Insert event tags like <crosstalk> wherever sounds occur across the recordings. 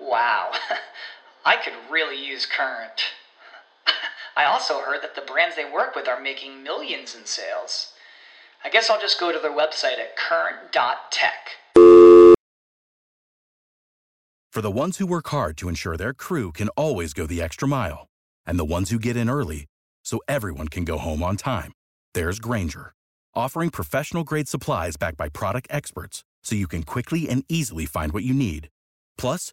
Wow, <laughs> I could really use Current. <laughs> I also heard that the brands they work with are making millions in sales. I guess I'll just go to their website at current.tech. For the ones who work hard to ensure their crew can always go the extra mile, and the ones who get in early so everyone can go home on time, there's Grainger, offering professional grade supplies backed by product experts so you can quickly and easily find what you need. Plus,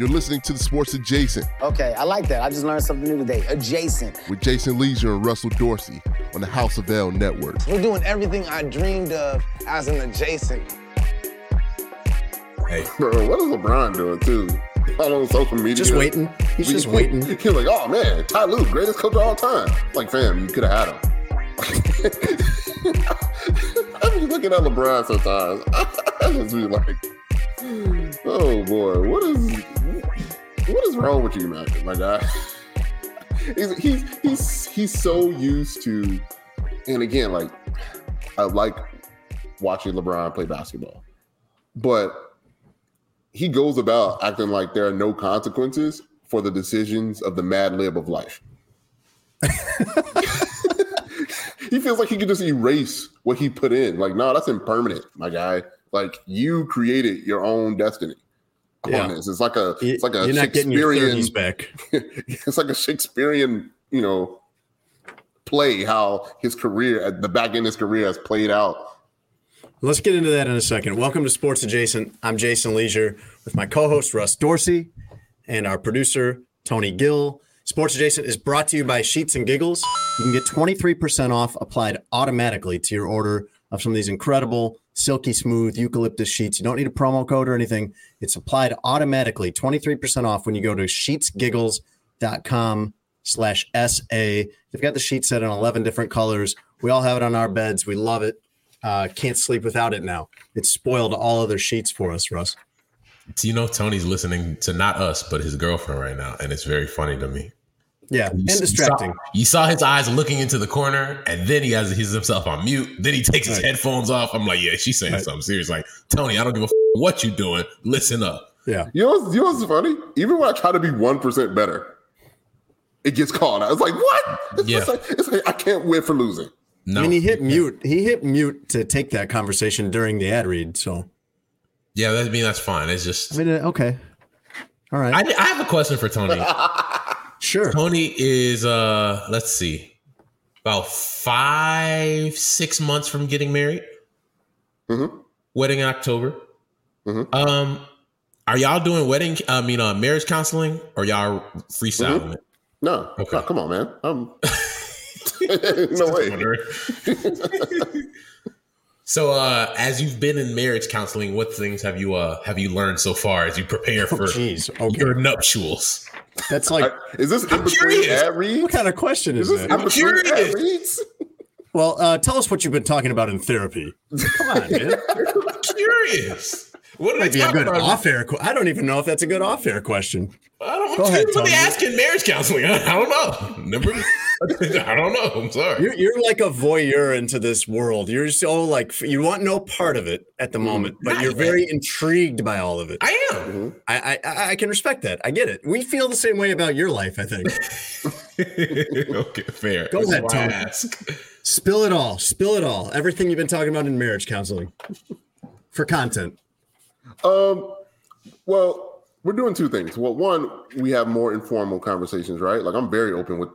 You're listening to the Sports Adjacent Okay, I like that. I just learned something new today. Adjacent. with Jason Lieser and Russell Dorsey on the House of L Network. We're doing everything I dreamed of as an adjacent. Hey, Bro, what is LeBron doing too? Out on social media. Just waiting. He's just waiting. <laughs> He was like, oh man, Ty Lue, greatest coach of all time. Like, fam, you could have had him. <laughs> I be looking at LeBron sometimes. <laughs> I just be like, oh boy, what is what is wrong with you, man, my guy? he's, he's he's he's so used to, and again, like I like watching LeBron play basketball, but he goes about acting like there are no consequences for the decisions of the mad lib of life. <laughs> he feels like he could just erase what he put in. Like, no, that's impermanent, my guy. Like you created your own destiny Yeah. on this. It's like a it's like a You're not getting your Shakespearean 30s back. <laughs> it's like a Shakespearean, you know, play how his career at the back end of his career has played out. Let's get into that in a second. Welcome to Sports Adjacent. I'm Jason Lieser with my co-host Russ Dorsey and our producer Tony Gill. Sports Adjacent is brought to you by Sheets and Giggles. You can get 23% off applied automatically to your order of some of these incredible silky smooth eucalyptus sheets. You don't need a promo code or anything. It's applied automatically. 23% off when you go to sheetsgiggles.com slash SA. They've got the sheet set in 11 different colors. We all have it on our beds. We love it. Uh, can't sleep without it now. It's spoiled all other sheets for us, Russ. so you know Tony's listening to not us, but his girlfriend right now, and it's very funny to me. Yeah, You and distracting. You saw, you saw his eyes looking into the corner, and then he has he's himself on mute. Then he takes his Right. headphones off. I'm like, yeah, she's saying Right. something serious. Like, Tony, I don't give a f- what you doing. Listen up. Yeah. You know, what's, you know what's funny? Even when I try to be one percent better, it gets called out. It's like what? It's, Yeah. like, it's like I can't win for losing. No, I mean, he hit mute. He hit mute to take that conversation during the ad read. So, yeah, that, I mean that's fine. It's just I mean, uh, okay. All right. I, I have a question for Tony. <laughs> sure. Tony is uh let's see, about five six months from getting married. Mhm. Wedding in October. Mhm. Um, are y'all doing wedding? I mean, uh, marriage counseling, or y'all freestyling it? No, Okay. no, come on, man. Um, <laughs> <laughs> no way. <laughs> so, uh, as you've been in marriage counseling, what things have you uh have you learned so far as you prepare for Jeez. Okay. your nuptials? That's like, Is this in I'm between curious. ad reads? what kind of question is Is this that? I'm between ad curious. reads? Well, uh, tell us what you've been talking about in therapy. Come on, man. <laughs> I'm curious. What did Might I be a good about? off-air. Qu- I don't even know if that's a good off-air question. I don't. Go ahead, curious what ask in marriage counseling. I, <laughs> I don't know. Never. <laughs> <laughs> I don't know. I'm sorry. You're, you're like a voyeur into this world. You're so like you want no part of it at the moment, but Not you're yet. very intrigued by all of it. I am. I, I I can respect that. I get it. We feel the same way about your life. I think. <laughs> <laughs> okay, fair. Go That's ahead, why I Tony. ask. Spill it all. Spill it all. Everything you've been talking about in marriage counseling for content. Um, well, we're doing two things. Well, one, we have more informal conversations, right? Like I'm very open with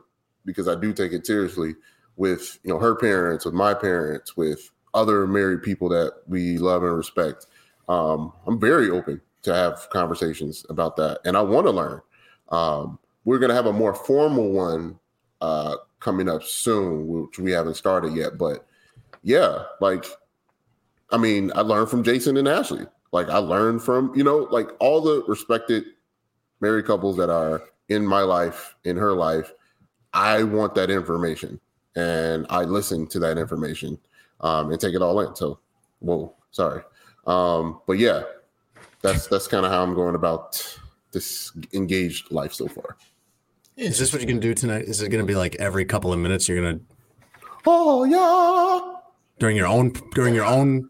because I do take it seriously with you know her parents, with my parents, with other married people that we love and respect. Um, I'm very open to have conversations about that, and I want to learn. Um, we're going to have a more formal one uh, coming up soon, which we haven't started yet. But yeah, like, I mean, I learned from Jason and Ashley. Like, I learned from, you know, like all the respected married couples that are in my life, in her life. I want that information and I listen to that information um, and take it all in. So, whoa, sorry. Um, but yeah, that's that's kind of how I'm going about this engaged life so far. Is this what you're gonna do tonight? Is it gonna be like every couple of minutes you're gonna Oh yeah. during your own during your own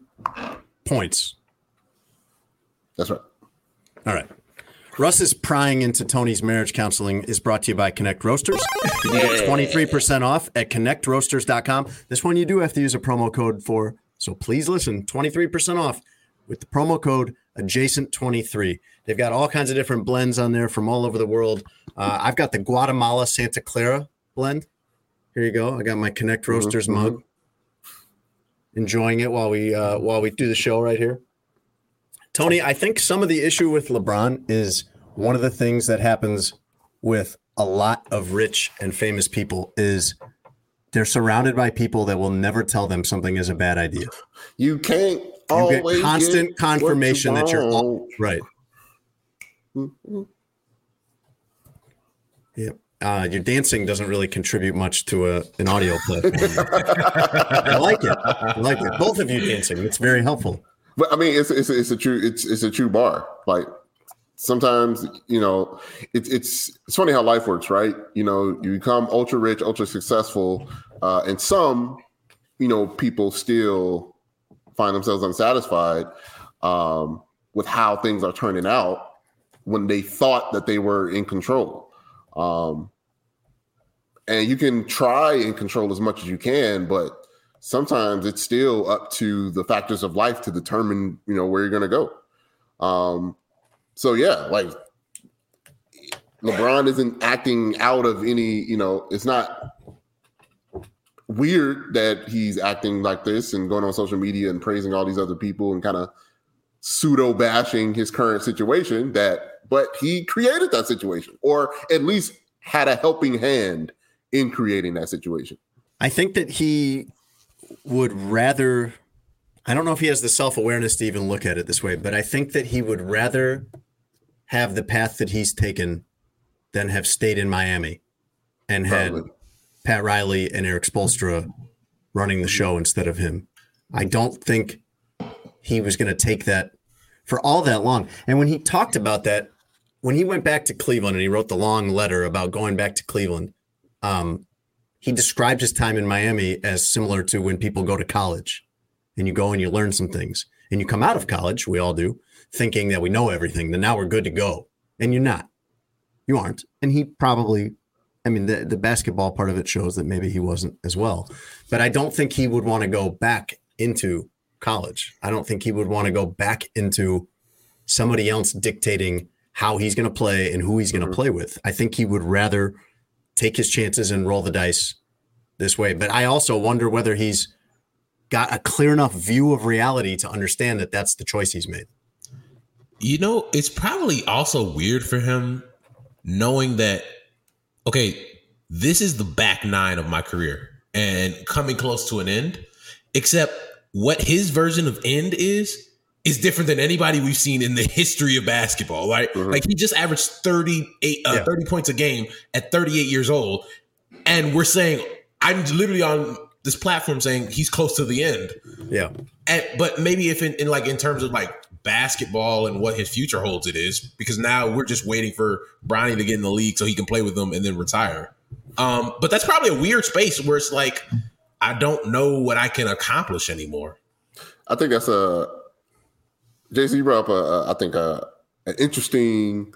points? That's right. All right. Russ's prying into Tony's marriage counseling is brought to you by Connect Roasters. You can get 23% off at connectroasters.com. This one you do have to use a promo code for, so please listen 23% off with the promo code adjacent23. They've got all kinds of different blends on there from all over the world. Uh, I've got the Guatemala Santa Clara blend. Here you go. I got my Connect Roasters mug. Enjoying it while we uh, while we do the show right here. Tony, I think some of the issue with LeBron is one of the things that happens with a lot of rich and famous people is they're surrounded by people that will never tell them something is a bad idea. You can't You always get constant get confirmation what that you you're all, right. Yep. Uh, your dancing doesn't really contribute much to a, an audio platform. <laughs> I like it. I like it. Both of you dancing. It's very helpful. But I mean, it's it's it's a true it's it's a true bar. Like sometimes you know, it's it's it's funny how life works, right? You know, you become ultra rich, ultra successful, uh, and some you know people still find themselves unsatisfied um, with how things are turning out when they thought that they were in control. Um, and you can try and control as much as you can, but sometimes it's still up to the factors of life to determine, you know, where you're going to go. Um, so yeah, like LeBron isn't acting out of any, you know, it's not weird that he's acting like this and going on social media and praising all these other people and kind of pseudo bashing his current situation that but he created that situation or at least had a helping hand in creating that situation. I think that he would rather. I don't know if he has the self awareness to even look at it this way, but I think that he would rather have the path that he's taken than have stayed in Miami and had Probably. Pat Riley and Erik Spoelstra running the show instead of him. I don't think he was going to take that for all that long. And when he talked about that, when he went back to Cleveland and he wrote the long letter about going back to Cleveland, um, he described his time in Miami as similar to when people go to college and you go and you learn some things and you come out of college, we all do, thinking that we know everything, then now we're good to go. And you're not. You aren't. And he probably, I mean, the, the basketball part of it shows that maybe he wasn't as well. But I don't think he would want to go back into college. I don't think he would want to go back into somebody else dictating how he's going to play and who he's going to mm-hmm. play with. I think he would rather take his chances and roll the dice this way. But I also wonder whether he's got a clear enough view of reality to understand that that's the choice he's made. You know, it's probably also weird for him knowing that, okay, this is the back nine of my career and coming close to an end, except what his version of end is is different than anybody we've seen in the history of basketball. Right? Like he just averaged 38 uh, Yeah. 30 points a game at 38 years old and we're saying I'm literally on this platform saying he's close to the end. Yeah. And, but maybe if in, in like in terms of like basketball and what his future holds, it is because now we're just waiting for Bronny to get in the league so he can play with them and then retire. Um, but that's probably a weird space where it's like I don't know what I can accomplish anymore. I think that's a Jason. You brought up a, a I think a, an interesting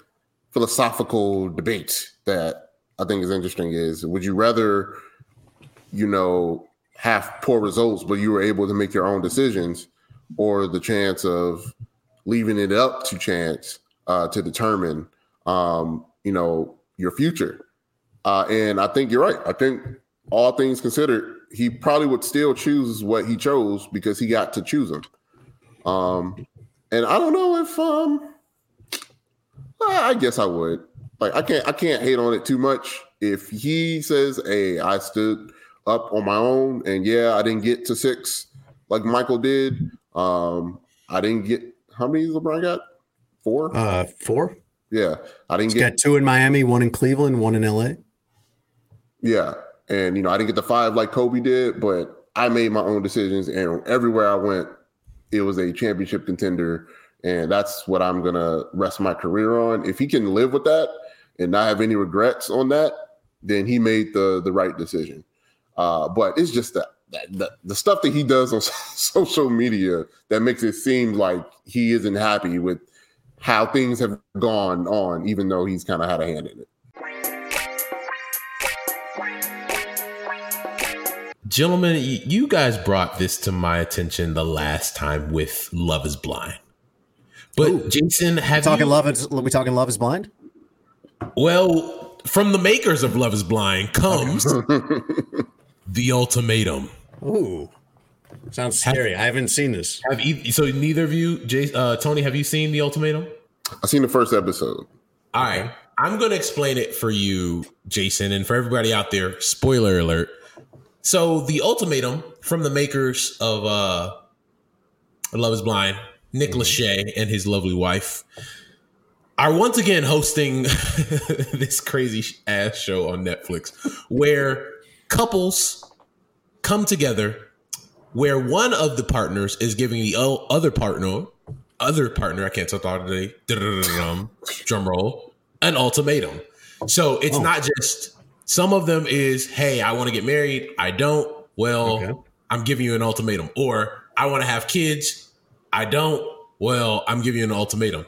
philosophical debate that I think is interesting. Is would you rather, you know, have poor results but you were able to make your own decisions, or the chance of leaving it up to chance uh, to determine, um, you know, your future? Uh, and I think you're right. I think all things considered, he probably would still choose what he chose because he got to choose him. Um, and I don't know if um, I guess I would. Like I can't I can't hate on it too much. If he says, "Hey, I stood up on my own, and yeah, I didn't get to six like Michael did. Um, I didn't get how many LeBron got? Four. Uh, four. Yeah, I didn't He's get got two in Miami, one in Cleveland, one in LA. Yeah. And, you know, I didn't get the five like Kobe did, but I made my own decisions. And everywhere I went, it was a championship contender. And that's what I'm to rest my career on. If he can live with that and not have any regrets on that, then he made the the right decision. Uh, but it's just that, that the, the stuff that he does on <laughs> social media that makes it seem like he isn't happy with how things have gone on, even though he's kind of had a hand in it. Gentlemen, you guys brought this to my attention the last time with Love is Blind. But Jason, have Talking you, love is we talking love is blind. well, from the makers of Love is Blind comes <laughs> the ultimatum. Ooh, sounds scary. I haven't seen this. Have you, so neither of you, Jay, uh, Tony, have you seen the ultimatum? I've seen the first episode. All right. I'm going to explain it for you, Jason, and for everybody out there. Spoiler alert. So, the ultimatum from the makers of uh, Love is Blind, Nick Lachey and his lovely wife, are once again hosting <laughs> this crazy ass show on Netflix where couples come together where one of the partners is giving the other partner, other partner, I can't talk today, <laughs> drum roll, an ultimatum. So it's not just some of them is, hey, I want to get married, I don't. Well, Okay. I'm giving you an ultimatum. Or I want to have kids, I don't. Well, I'm giving you an ultimatum.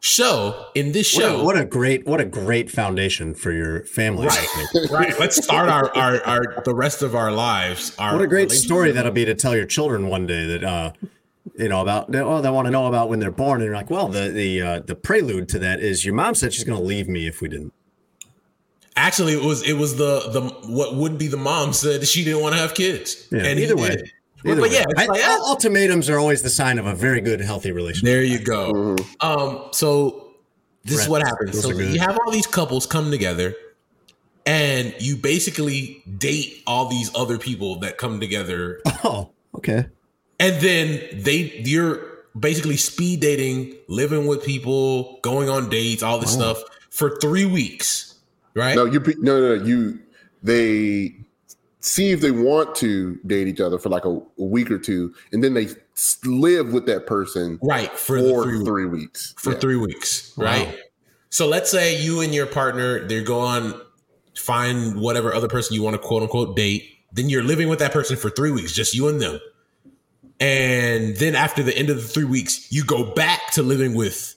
So in this What show, a, what a great what a great foundation for your family. Think. <laughs> right? Let's start our, our our the rest of our lives. Our What a great story that'll be to tell your children one day that uh you know about oh they want to know about when they're born and you're like well the the uh, the prelude to that is your mom said she's going to leave me if we didn't Actually, it was it was the the what would be the mom said she didn't want to have kids. Yeah, and either way. did. Either but way. yeah, I- like, ah, ultimatums are always the sign of a very good healthy relationship there you go. Um, so this is what happens. Those So you have all these couples come together, and you basically date all these other people that come together, oh okay and then they you're basically speed dating, living with people, going on dates, all this stuff for three weeks, right? No, you no no no, you they see if they want to date each other for like a, a week or two, and then they live with that person Right for for three, three weeks. for Yeah. three weeks, right? So let's say you and your partner they go on find whatever other person you want to quote unquote date. Then you're living with that person for three weeks, just you and them. And then after the end of the three weeks, you go back to living with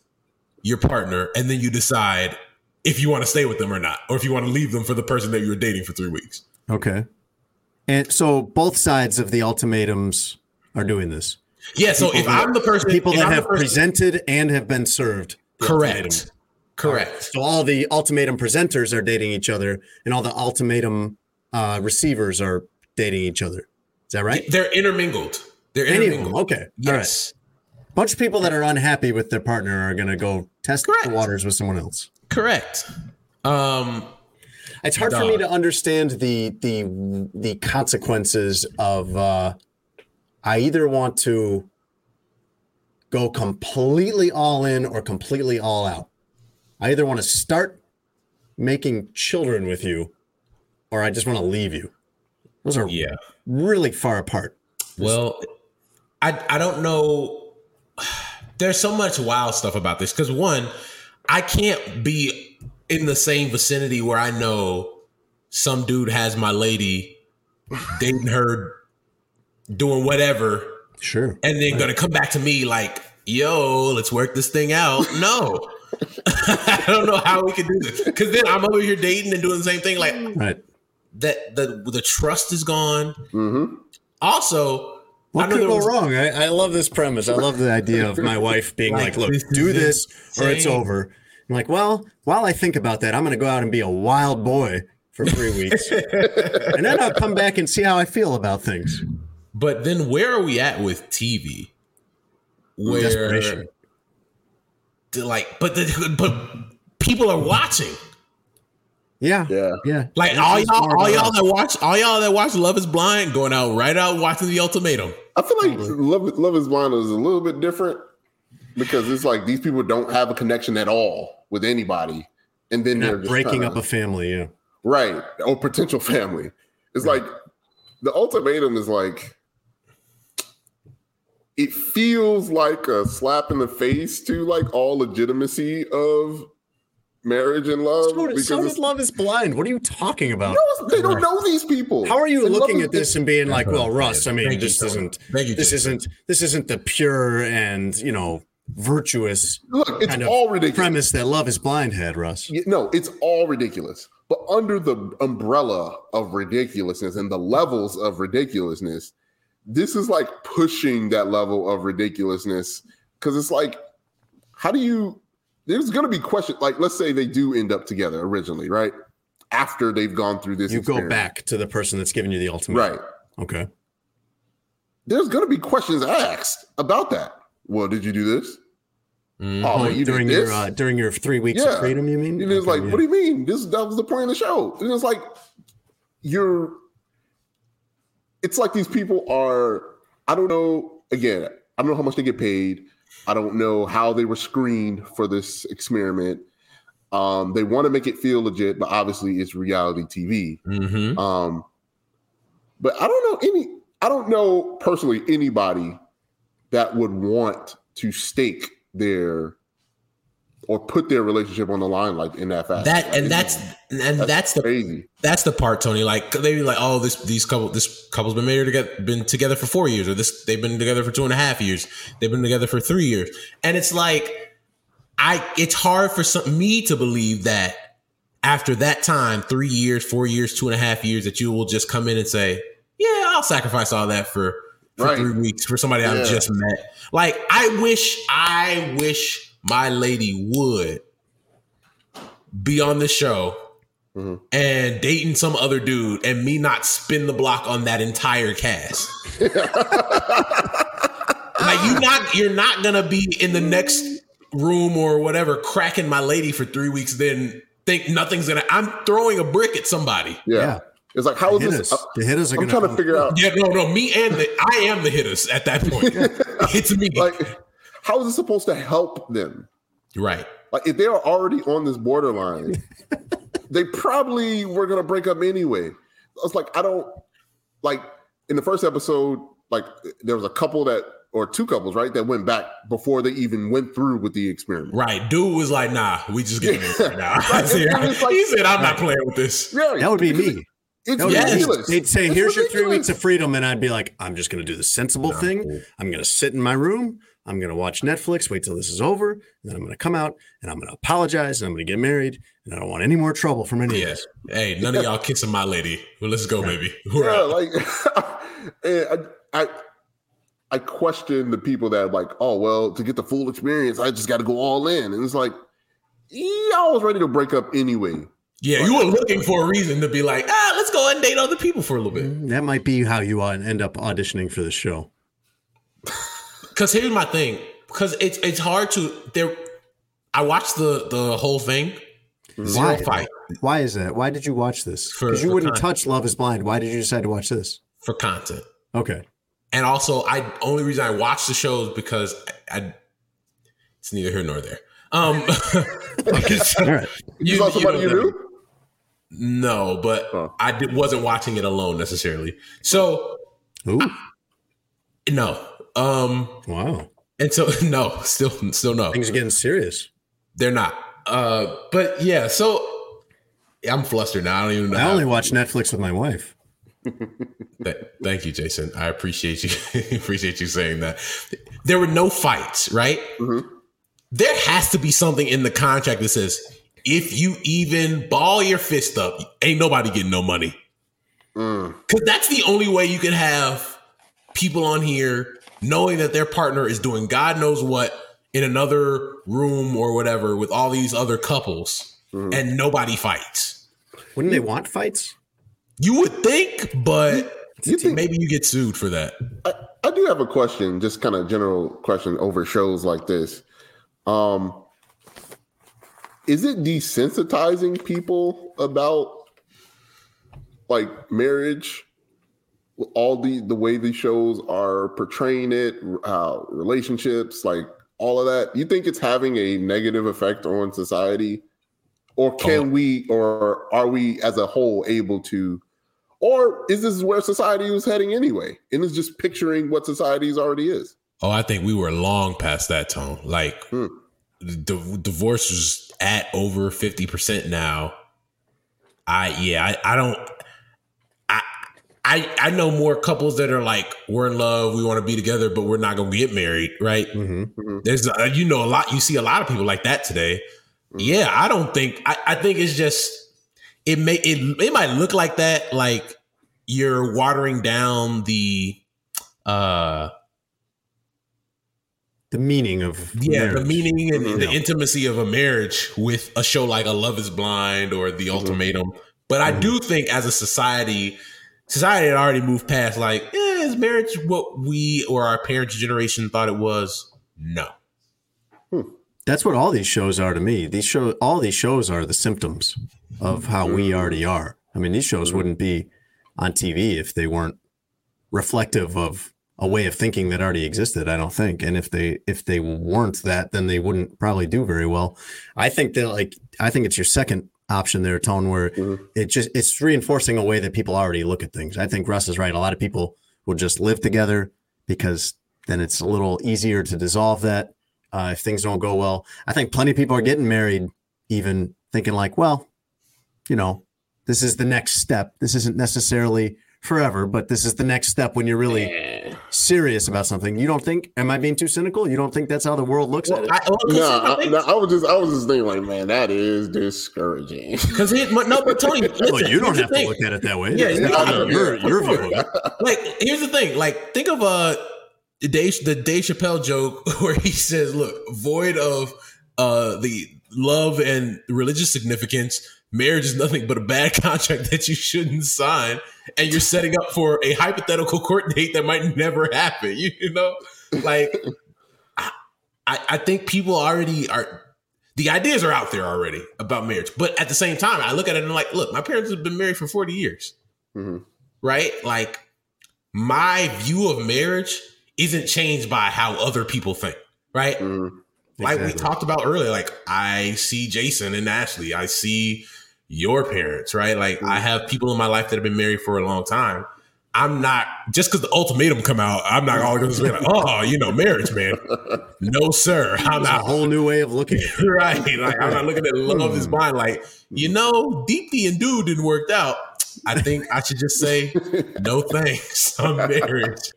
your partner, and then you decide if you want to stay with them or not, or if you want to leave them for the person that you were dating for three weeks. okay and so both sides of the ultimatums are doing this Yeah. So if I'm the person, people that I'm have person- presented and have been served the ultimatum. correct, correct. So all the ultimatum presenters are dating each other, and all the ultimatum uh, receivers are dating each other. Is that right? They're intermingled. They're Any of them? intermingled. Okay. All right. Yes. Bunch of people that are unhappy with their partner are going to go test Correct. the waters with someone else. Correct. Um, It's hard for me to understand the the the consequences of. Uh, I either want to go completely all in or completely all out. I either want to start making children with you, or I just want to leave you. Those are yeah. really far apart. Well, I I don't know. <sighs> There's so much wild stuff about this because one, I can't be in the same vicinity where I know some dude has my lady dating her, doing whatever, Sure. and then gonna come back to me like, "Yo, let's work this thing out." No. <laughs> I don't know how we can do this because then I'm over here dating and doing the same thing. Like Right. that, the the trust is gone. Mhm. Also, What I know could go was- wrong? I, I love this premise. I love the idea of my wife being Like, like, "Look, do this or it's over." I'm like, well, while I think about that, I'm going to go out and be a wild boy for three weeks, <laughs> and then I'll come back and see how I feel about things. But then where are we at with TV? Where Desperation. to, like but the but people are watching. Yeah, Yeah. yeah. Like all y'all, all y'all that watch, all y'all that watch Love Is Blind, going out right out watching the ultimatum. I feel like Love, Love is Blind is a little bit different because it's like these people don't have a connection at all with anybody. And then they're Not just breaking kinda- up a family. Yeah, right or potential family. It's like the ultimatum is like it feels like a slap in the face to like all legitimacy of marriage and love so, because so it's- Love Is Blind. What are you talking about? No, they don't know these people. How are you And Love looking at this and being like, "Well, Russ, I mean, Thank you, this Tony. isn't, Thank you, this Jason. isn't, this isn't the pure and you know virtuous Look, it's kind of all ridiculous. premise that Love Is Blind had, Russ." No, it's all ridiculous. But under the umbrella of ridiculousness and the levels of ridiculousness, this is like pushing that level of ridiculousness because it's like, how do you? There's going to be questions. Like, let's say they do end up together originally, right? After they've gone through this, You go back to the person that's giving you the ultimate. right? Okay. There's going to be questions asked about that. Well, did you do this? Mhm. Oh, you during your uh, during your three weeks Yeah. of freedom, you mean? And it's Okay, like, yeah. what do you mean? This that was the point of the show. And it's like you're it's like these people are, I don't know, again, I don't know how much they get paid. I don't know how they were screened for this experiment. Um, they want to make it feel legit, but obviously it's reality TV. Mhm. Um, but I don't know any, I don't know personally anybody that would want to stake their or put their relationship on the line like in that fashion. That and that's and that's the crazy. that's the part, Tony. Like they be like, oh, this these couple this couple's been married together, been together for four years, or this they've been together for two and a half years. They've been together for three years, and it's like, I it's hard for some me to believe that after that time, three years, four years, two and a half years, that you will just come in and say, yeah, I'll sacrifice all that for for Right. three weeks for somebody I've just met. Like I wish, I wish my lady would be on the show Mhm. and dating some other dude and me not spin the block on that entire cast. <laughs> like you not you're not gonna be in the next room or whatever cracking my lady for three weeks, then think nothing's gonna I'm throwing a brick at somebody. Yeah. Yeah. It's like, how is Hit this? us. The hitters are I'm gonna trying to figure out, Yeah, no, no, me and the I am the hitters at that point. <laughs> it's me. like, how is this supposed to help them? right. Like, if they are already on this borderline, <laughs> they probably were going to break up anyway. It's like, I don't, like, in the first episode, like, there was a couple that, or two couples, right, that went back before they even went through with the experiment. Right. Dude was like, nah, we just getting married right now. <laughs> Right, <laughs> See, and it's like- he said, I'm not playing with this. Yeah. That would be me. It's Yes. ridiculous. They'd say, It's "Here's your three weeks of freedom," and I'd be like, "I'm just going to do the sensible thing. I'm going to sit in my room. I'm going to watch Netflix. Wait till this is over, and then I'm going to come out and I'm going to apologize and I'm going to get married, and I don't want any more trouble from any of Yeah. this." Hey, none of y'all kissing my lady. Well, let's go, baby. <laughs> We're yeah, out. like <laughs> I, I I question the people that are like, oh well, to get the full experience, I just got to go all in, and it's like, y'all was ready to break up anyway. Yeah, you were looking for a reason to be like, ah, let's go and date other people for a little bit. That might be how you uh, end up auditioning for the show. <laughs> Because here's my thing. Because it's it's hard to there. I watched the the whole thing. Zero Why? fight Why is that? Why did you watch this? For- Because you for wouldn't content. touch Love Is Blind. Why did you decide to watch this? for content, Okay. and also I only reason I watched the show is because I, I it's neither here nor there. Um, <laughs> okay, so- All right. You, saw somebody you know that- knew? No, but Oh. I did, wasn't watching it alone necessarily. So Ooh. no, um, Wow. and so <laughs> no, still, still no, Things are getting serious. they're not. Uh, but yeah, so I'm flustered now. I don't even know. I only watch Netflix with my wife. <laughs> Th- thank you, Jason. I appreciate you. <laughs> appreciate you saying that. There were no fights, right? Mhm. There has to be something in the contract that says if you even ball your fist up, ain't nobody getting no money. Mm. Because that's the only way you can have people on here knowing that their partner is doing God knows what in another room or whatever with all these other couples Mhm. and nobody fights. Wouldn't they want fights? You would think, but You think- maybe you get sued for that. I, I do have a question, just kind of general question over shows like this. Um, is it desensitizing people about like marriage? All the the way these shows are portraying it, how relationships, like all of that. You think it's having a negative effect on society, or can Oh. we, or are we as a whole able to? Or is this where society was heading anyway? And it's just picturing what society's already is. Oh, I think we were long past that tone. Like Hmm. the divorce is at over 50% now. I yeah, I, I don't I I know more couples that are like we're in love, we want to be together, but we're not going to get married, right? Mm-hmm. There's uh, you know a lot you see a lot of people like that today. Yeah, I don't think I, I think it's just it may it it might look like that like you're watering down the uh The meaning of yeah, the meaning and the intimacy of a marriage with a show like A Love Is Blind or The Mm-hmm. Ultimatum. But I do think as a society, society had already moved past like, eh, is marriage what we or our parents' generation thought it was? No. That's what all these shows are to me. These show all these shows are the symptoms of how we already are. I mean, these shows wouldn't be on TV if they weren't reflective of a way of thinking that already existed, I don't think. And if they if they weren't that, then they wouldn't probably do very well. I think that like I think it's your second option there, Tone, where it just it's reinforcing a way that people already look at things. I think Russ is right. A lot of people will just live together because then it's a little easier to dissolve that uh, if things don't go well. I think plenty of people are getting married, even thinking like, well, you know, this is the next step. This isn't necessarily forever, but this is the next step when you're really serious about something. You don't think? Am I being too cynical? You don't think that's how the world looks at it? I, well, 'cause No, here's I, no, I was just I was just thinking like, man, that is discouraging. <laughs> 'Cause here- no, but Tony, <laughs> listen, well, you don't have to thing. look at it that way. Yeah, That's yeah, not I your, your view of it. like here's the thing like think of uh the Dave, the Dave Chappelle joke <laughs> where he says look void of uh the love and religious significance marriage is nothing but a bad <laughs> contract that you shouldn't sign and you're setting up for a hypothetical court date that might never happen you, <laughs> you know like I, I think people already are the ideas are out there already about marriage but at the same time i look at it and I'm like look my parents have been married for 40 years Mhm. right? Like my view of marriage isn't changed by how other people think, right? Mhm. Like we talked about earlier, like I see Jason and Ashley, I see your parents, right? Like I mm-hmm. have people in my life that have been married for a long time. I'm not just because the ultimatum come out. I'm not all going to be like, <laughs> oh, you know, marriage, man. No, sir. I'm It's a whole new way of looking at it. <laughs> right. Like I'm not looking at love hmm. is blind. Like you know, deeply and dude didn't work out. I think I should just say <laughs> no thanks on marriage.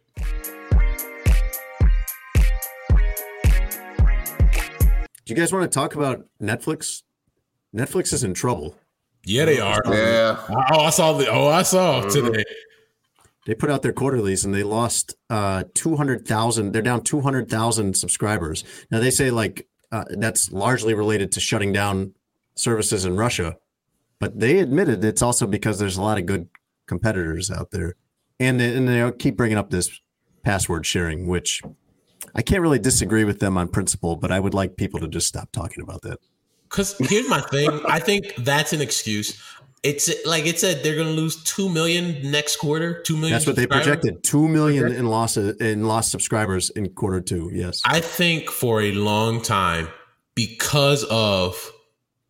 Do you guys want to talk about Netflix? Netflix is in trouble. Yeah, they are. Yeah. Oh, I saw the. Oh, I saw today. They put out their quarterlies and they lost uh, 200,000. They're down 200,000 subscribers. Now, they say like uh, that's largely related to shutting down services in Russia, but they admitted it's also because there's a lot of good competitors out there. And they, and they keep bringing up this password sharing, which I can't really disagree with them on principle, but I would like people to just stop talking about that. Because here's my thing. I think that's an excuse. It's like it said they're going to lose two million next quarter. Two million. That's what they projected: two million in loss in lost subscribers in quarter two. Yes, I think for a long time, because of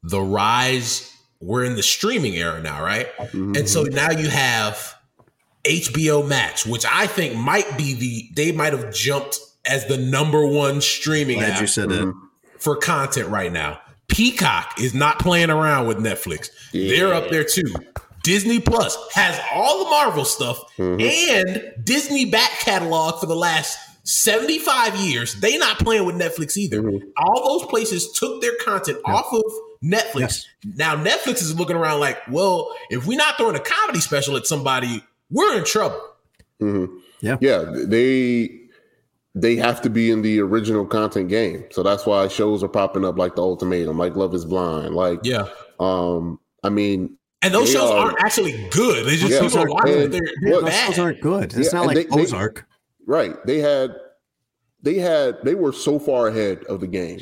the rise, we're in the streaming era now, right? Mm-hmm. And so now you have HBO Max, which I think might be the they might have jumped as the number one streaming glad app you said that. for content right now. Peacock is not playing around with Netflix. They're up there too. Disney Plus has all the Marvel stuff mm-hmm. and Disney back catalog for the last 75 years. They not playing with Netflix either. Mm-hmm. All those places took their content off of Netflix. Yes. Now Netflix is looking around like, well, if we're not throwing a comedy special at somebody, we're in trouble. Mm-hmm. Yeah, Yeah, they they have to be in the original content game. So that's why shows are popping up like The Ultimatum, like Love is Blind, like Yeah. um I mean, And those shows are- aren't actually good. They just Yeah. people are watching it. They're, they're those bad. shows aren't good. It's Yeah, not and like they- they- Ozark. Right. They had they had they were so far ahead of the game.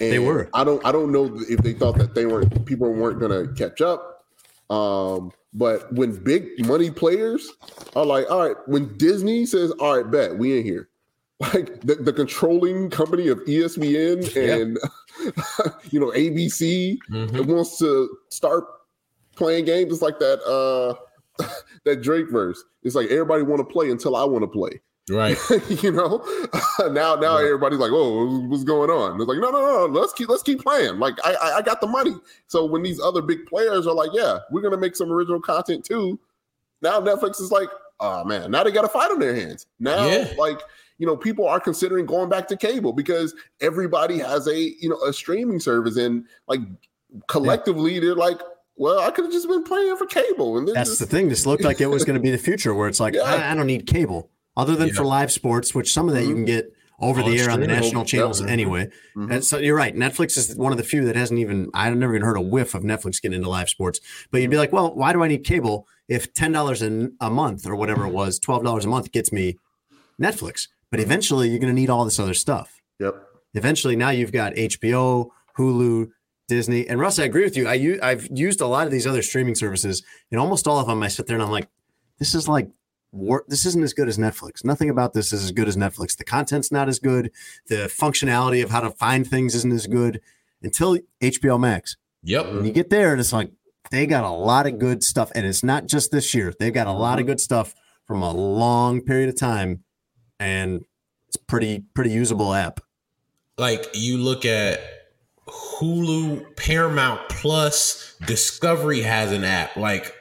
And They were. I don't I don't know if they thought that they weren't people weren't gonna catch up. Um, but when big money players are like, all right, when Disney says, all right, bet we in here. Like the, the controlling company of ESPN <laughs> and <laughs> you know ABC Mhm. wants to start playing games. It's like that uh <laughs> that Drake verse. It's like everybody want to play until I want to play. Right. you know, now now Right. everybody's like, "Oh, what's going on?" It's like, "No, no, no, no, let's keep let's keep playing." Like, I, I I got the money. So when these other big players are like, "Yeah, we're gonna make some original content too," now Netflix is like, "Oh man, now they got a fight on their hands." Now, Yeah. like you know, people are considering going back to cable because everybody has a you know a streaming service, and like collectively they're like, "Well, I could have just been playing for cable." And That's just, the thing. This looked like it was going to be the future, where it's like <laughs> Yeah. I, I don't need cable other than Yeah. for live sports, which some of that you can get over the On air on the national channels Yep. anyway. Mhm. And so you're right. Netflix is one of the few that hasn't even. I've never even heard a whiff of Netflix getting into live sports. But you'd be like, well, why do I need cable if ten dollars a month or whatever it was, twelve dollars a month gets me Netflix? But eventually, you're going to need all this other stuff. Yep. Eventually, now you've got HBO, Hulu, Disney, and Russ. I agree with you. I u- I've used a lot of these other streaming services, and almost all of them. I sit there and I'm like, this is like. War, this isn't as good as Netflix. Nothing about this is as good as Netflix. The content's not as good. The functionality of how to find things isn't as good until HBO Max. Yep. And you get there and it's like they got a lot of good stuff. And it's not just this year. They've got a lot of good stuff from a long period of time. And it's pretty, pretty usable app. Like you look at Hulu, Paramount Plus, Discovery has an app. Like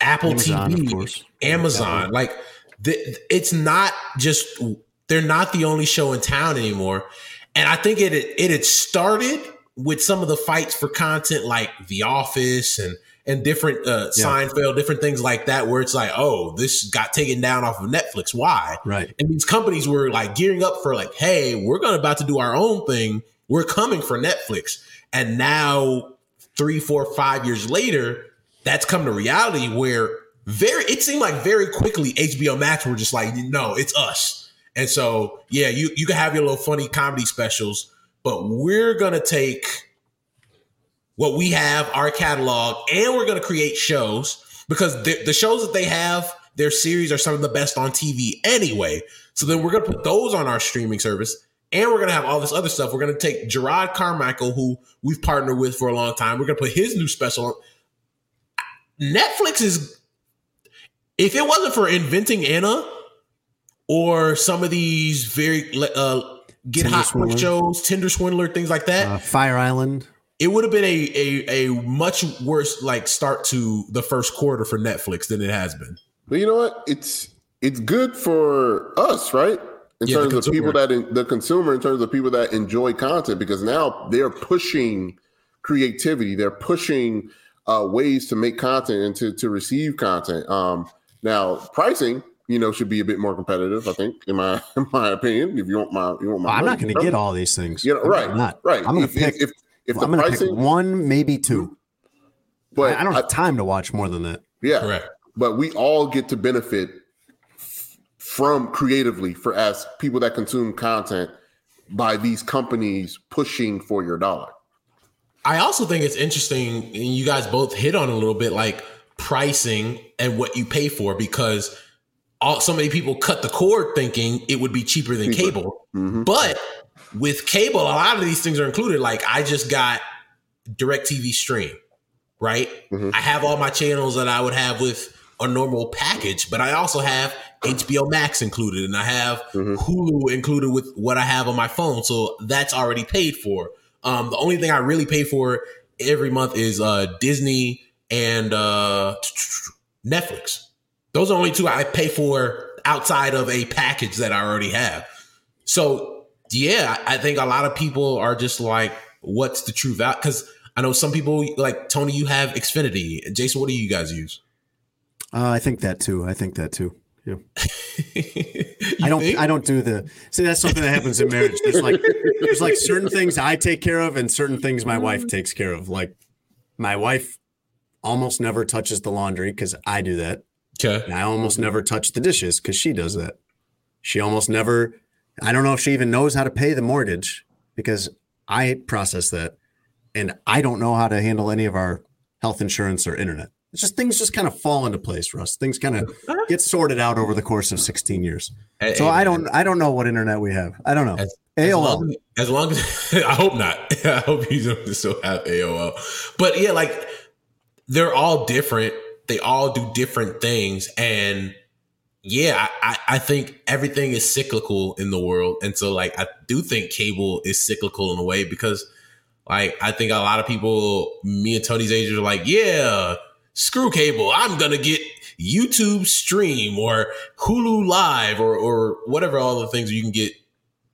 Apple Amazon, of TV, course. Amazon. Like the, it's not just they're not the only show in town anymore. And I think it it had started with some of the fights for content like The Office and and different uh, Yeah. Seinfeld, different things like that, where it's like, oh, this got taken down off of Netflix. Why? Right. And these companies were like gearing up for like, hey, we're going about to do our own thing. We're coming for Netflix. And now, three, four, five years later, that's come to reality where very it seemed like very quickly HBO Max were just like, no, it's us. And so, yeah, you you can have your little funny comedy specials, but we're gonna take what we have, our catalog, and we're gonna create shows because the, the shows that they have, their series are some of the best on TV anyway. So then we're gonna put those on our streaming service, and we're gonna have all this other stuff. We're gonna take Jerrod Carmichael, who we've partnered with for a long time. We're gonna put his new special. on. Netflix is, if it wasn't for inventing Anna or some of these very uh, get Tinder hot quick shows, Tinder Swindler, things like that Uh, Fire Island. It would have been a, a a much worse like start to the first quarter for Netflix than it has been. But you know what? It's it's good for us, right? In Yeah, terms of people that in, the consumer, in terms of people that enjoy content, because now they're pushing creativity. They're pushing uh, ways to make content and to to receive content. Um, now pricing, you know, should be a bit more competitive. I think, in my <laughs> in my opinion, if you want my you want my, I'm not going to get all these things. You know, I'm right, not. right. I'm going to pick. if if, if the I'm going to pricing, pick one, maybe two. but I, I don't have time to watch more than that. yeah, Correct. but we all get to benefit from creatively for as people that consume content by these companies pushing for your dollar. I also think it's interesting, and you guys both hit on a little bit, like pricing and what you pay for, because all, so many people cut the cord thinking it would be cheaper than Cheaper. cable. Mhm. But with cable, a lot of these things are included. Like I just got DirecTV Stream, right? Mhm. I have all my channels that I would have with a normal package, but I also have HBO Max included, and I have Mhm. Hulu included with what I have on my phone. So that's already paid for. Um, the only thing I really pay for every month is uh, Disney and uh, Netflix. Those are the only two I pay for outside of a package that I already have. So yeah, I think a lot of people are just like, what's the true value? Because I know some people like Tony, you have Xfinity. Jason, what do you guys use? Uh, I think that too. I think that too. Yeah. <laughs> I don't. think? I don't do the. See, that's something that happens in marriage. There's like, there's like certain things I take care of, and certain things my wife takes care of. Like, my wife almost never touches the laundry because I do that. Okay. And I almost never touch the dishes because she does that. She almost never, I don't know if she even knows how to pay the mortgage because I process that. And I don't know how to handle any of our health insurance or internet. It's just things just kind of fall into place, Russ. Things kind of uh-huh. get sorted out over the course of 16 years. Hey, So hey, I don't I don't know what internet we have. I don't know. As, as AOL. long as, as long as <laughs> I hope not. <laughs> I hope you don't <laughs> still have AOL. But yeah, like they're all different. They all do different things. And yeah, I, I think everything is cyclical in the world. And so like I do think cable is cyclical in a way because like I think a lot of people, me and Tony's age are like, yeah, screw cable. I'm gonna get YouTube stream or Hulu live or or whatever all the things you can get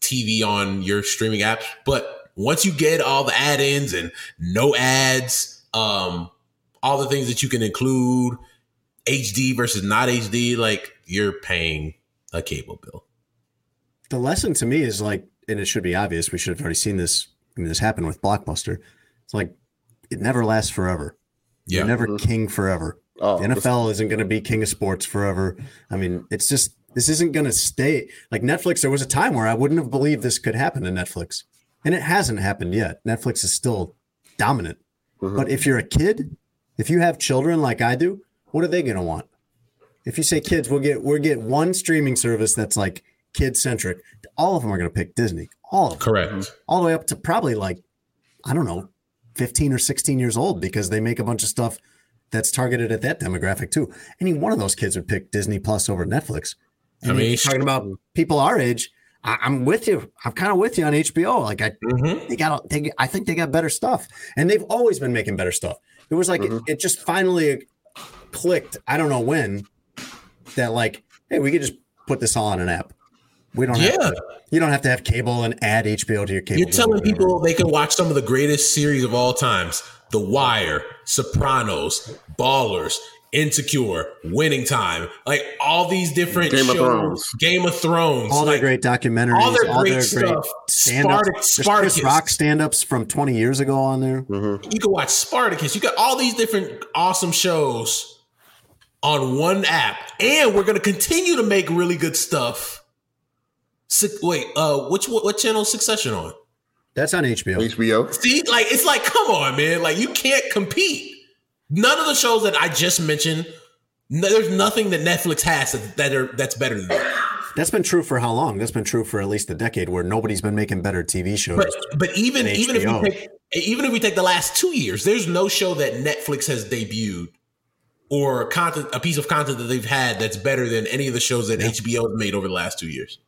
TV on your streaming apps. But once you get all the add-ins and no ads, um, all the things that you can include, HD versus not HD, like you're paying a cable bill. the lesson to me is like, and it should be obvious. We should have already seen this. I mean, this happened with Blockbuster. It's like it never lasts forever. Yeah. You're never mm-hmm. king forever. Oh, The NFL isn't going to be king of sports forever. I mean, it's just this isn't going to stay like Netflix. There was a time where I wouldn't have believed this could happen to Netflix, and it hasn't happened yet. Netflix is still dominant. Mm-hmm. But if you're a kid, if you have children like I do, what are they going to want? If you say kids, we'll get we'll get one streaming service that's like kid centric. All of them are going to pick Disney. All of them Correct. Mm-hmm. all the way up to probably like I don't know, 15 or 16 years old because they make a bunch of stuff that's targeted at that demographic too. Any one of those kids would pick Disney Plus over Netflix. And I mean, you're talking about people our age. I, I'm with you. I'm kind of with you on HBO. Like I, Mhm. they got, they, I think they got better stuff, and they've always been making better stuff. It was like it, mm-hmm. it just finally uh, clicked. I don't know when that like, hey, we could just put this all on an app. We don't. Have Yeah. to, you don't have to have cable and add HBO to your cable. You're telling people they can watch some of the greatest series of all times The Wire, Sopranos, Ballers, Insecure, Winning Time, like all these different Game of Thrones. Game of Thrones, all their great documentaries, all their great stuff. stand-ups. Spartac- Spartacus. Chris Rock stand-ups from 20 years ago on there. You can watch Spartacus. You got all these different awesome shows on one app, and we're going to continue to make really good stuff. Six, wait, uh, which what, what channel is Succession on? That's on HBO. HBO. See, like it's like, come on, man, like you can't compete. None of the shows that I just mentioned, no, there's nothing that Netflix has that, that are that's better than that. That's been true for how long? That's been true for at least a decade, where nobody's been making better TV shows. But but even And even if we take even if we take the last two years, there's no show that Netflix has debuted or content a piece of content that they've had that's better than any of the shows that HBO has made over the last two years.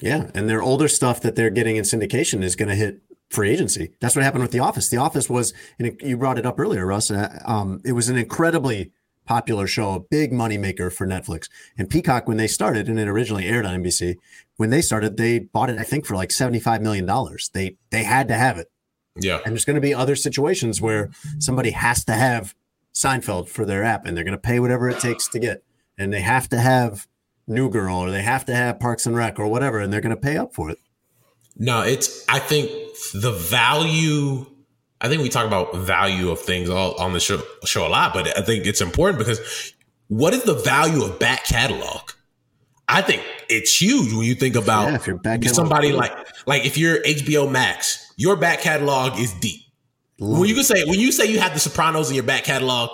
Yeah, and their older stuff that they're getting in syndication is going to hit free agency. That's what happened with The Office. The Office was, and you brought it up earlier, Russ. uh, Um, it was an incredibly popular show, a big moneymaker for Netflix. And Peacock, when they started, and it originally aired on NBC, when they started, they bought it, I think, for like seventy-five million dollars. They they had to have it. Yeah. And there's going to be other situations where somebody has to have Seinfeld for their app and they're going to pay whatever it takes to get. And they have to have New Girl or they have to have Parks and Rec or whatever, and they're going to pay up for it. No, it's I think the value I think we talk about value of things all on the show show a lot, but I think it's important because what is the value of back catalog? I think it's huge when you think about Yeah, if your back somebody like like if you're HBO Max, your back catalog is deep. When you can say when you say you have the Sopranos in your back catalog,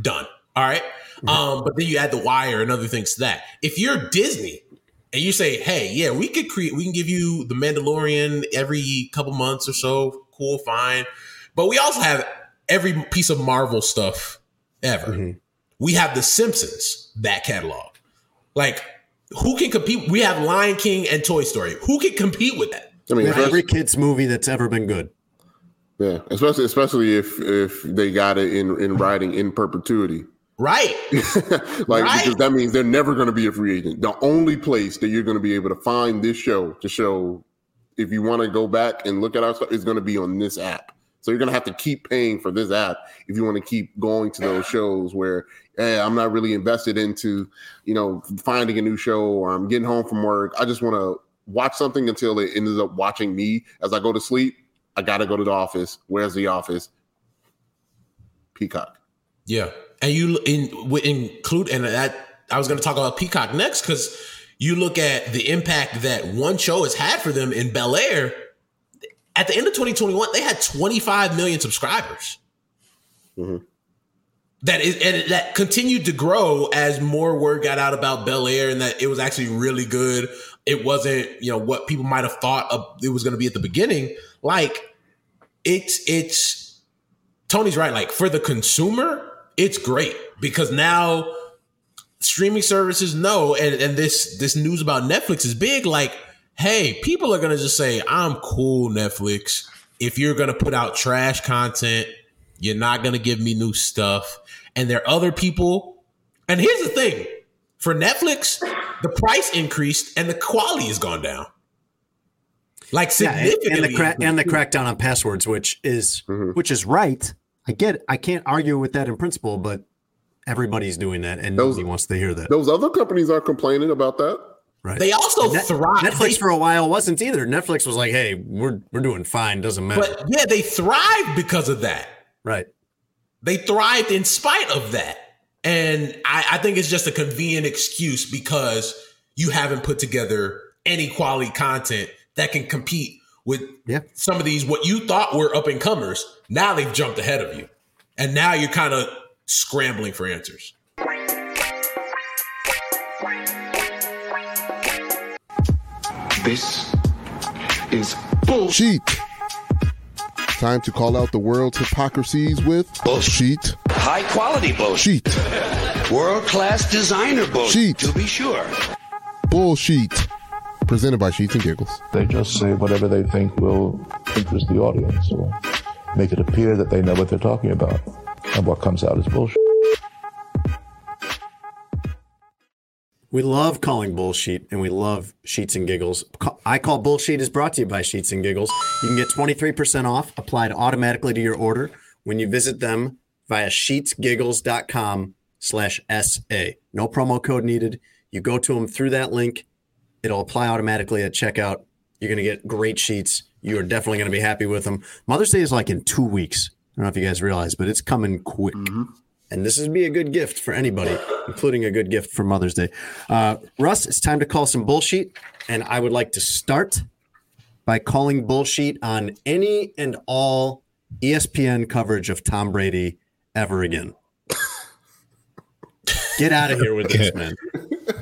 done. All right? Um, but then you add the Wire and other things to that. If you're Disney and you say, "Hey, yeah, we could create, we can give you the Mandalorian every couple months or so," cool, fine. But we also have every piece of Marvel stuff ever. We have the Simpsons back catalog. Like, who can compete? We have Lion King and Toy Story. Who can compete with that? I mean, especially, every kid's movie that's ever been good. Yeah, especially especially if if they got it in in writing in perpetuity. Right. <laughs> like Right. because that means they're never going to be a free agent. The only place that you're going to be able to find this show to show if you want to go back and look at our stuff is going to be on this app. So you're going to have to keep paying for this app if you want to keep going to those shows where hey, I'm not really invested into, you know, finding a new show or I'm getting home from work. I just want to watch something until it ends up watching me as I go to sleep. I got to go to the office. Where's the office? Peacock. Yeah, and you in, include and that I was going to talk about Peacock next because you look at the impact that one show has had for them in Bel Air. At the end of 2021, they had 25 million subscribers. Mm-hmm. That is, and that continued to grow as more word got out about Bel Air and that it was actually really good. It wasn't, you know, what people might have thought of, it was going to be at the beginning. Like, it's it's Tony's right. Like for the consumer, it's great because now streaming services know, and and this this news about Netflix is big. Like, hey, people are gonna just say, "I'm cool, Netflix." If you're gonna put out trash content, you're not gonna give me new stuff. And there are other people. And here's the thing: for Netflix, the price increased and the quality has gone down. Like significantly, yeah, and, the cra- and the crackdown on passwords, which is mm-hmm. which is right. I get. It. I can't argue with that in principle, but everybody's doing that, and those, nobody wants to hear that. Those other companies are complaining about that. Right. They also Net- thrive. Netflix they, for a while wasn't either. Netflix was like, "Hey, we're we're doing fine. Doesn't matter." But yeah, they thrived because of that. Right. They thrived in spite of that, and I, I think it's just a convenient excuse because you haven't put together any quality content that can compete with yeah. some of these what you thought were up and comers. Now they've jumped ahead of you, and now you're kind of scrambling for answers. This is bullshit. Time to call out the world's hypocrisies with bullshit. High quality bullshit. World class designer bullshit. To be sure. Bullshit. Presented by Sheets and Giggles. They just say whatever they think will interest the audience or make it appear that they know what they're talking about. And what comes out is bullshit. We love calling bullshit and we love Sheets and Giggles. I Call Bullshit is brought to you by Sheets and Giggles. You can get 23% off applied automatically to your order when you visit them via sheetsgiggles.com slash SA. No promo code needed. You go to them through that link. It'll apply automatically at checkout. You're going to get great sheets. You are definitely going to be happy with them. Mother's Day is like in two weeks. I don't know if you guys realize, but it's coming quick. Mm-hmm. And this would be a good gift for anybody, including a good gift for Mother's Day. Uh, Russ, it's time to call some bullshit. And I would like to start by calling bullshit on any and all ESPN coverage of Tom Brady ever again. Get out of here with this, man.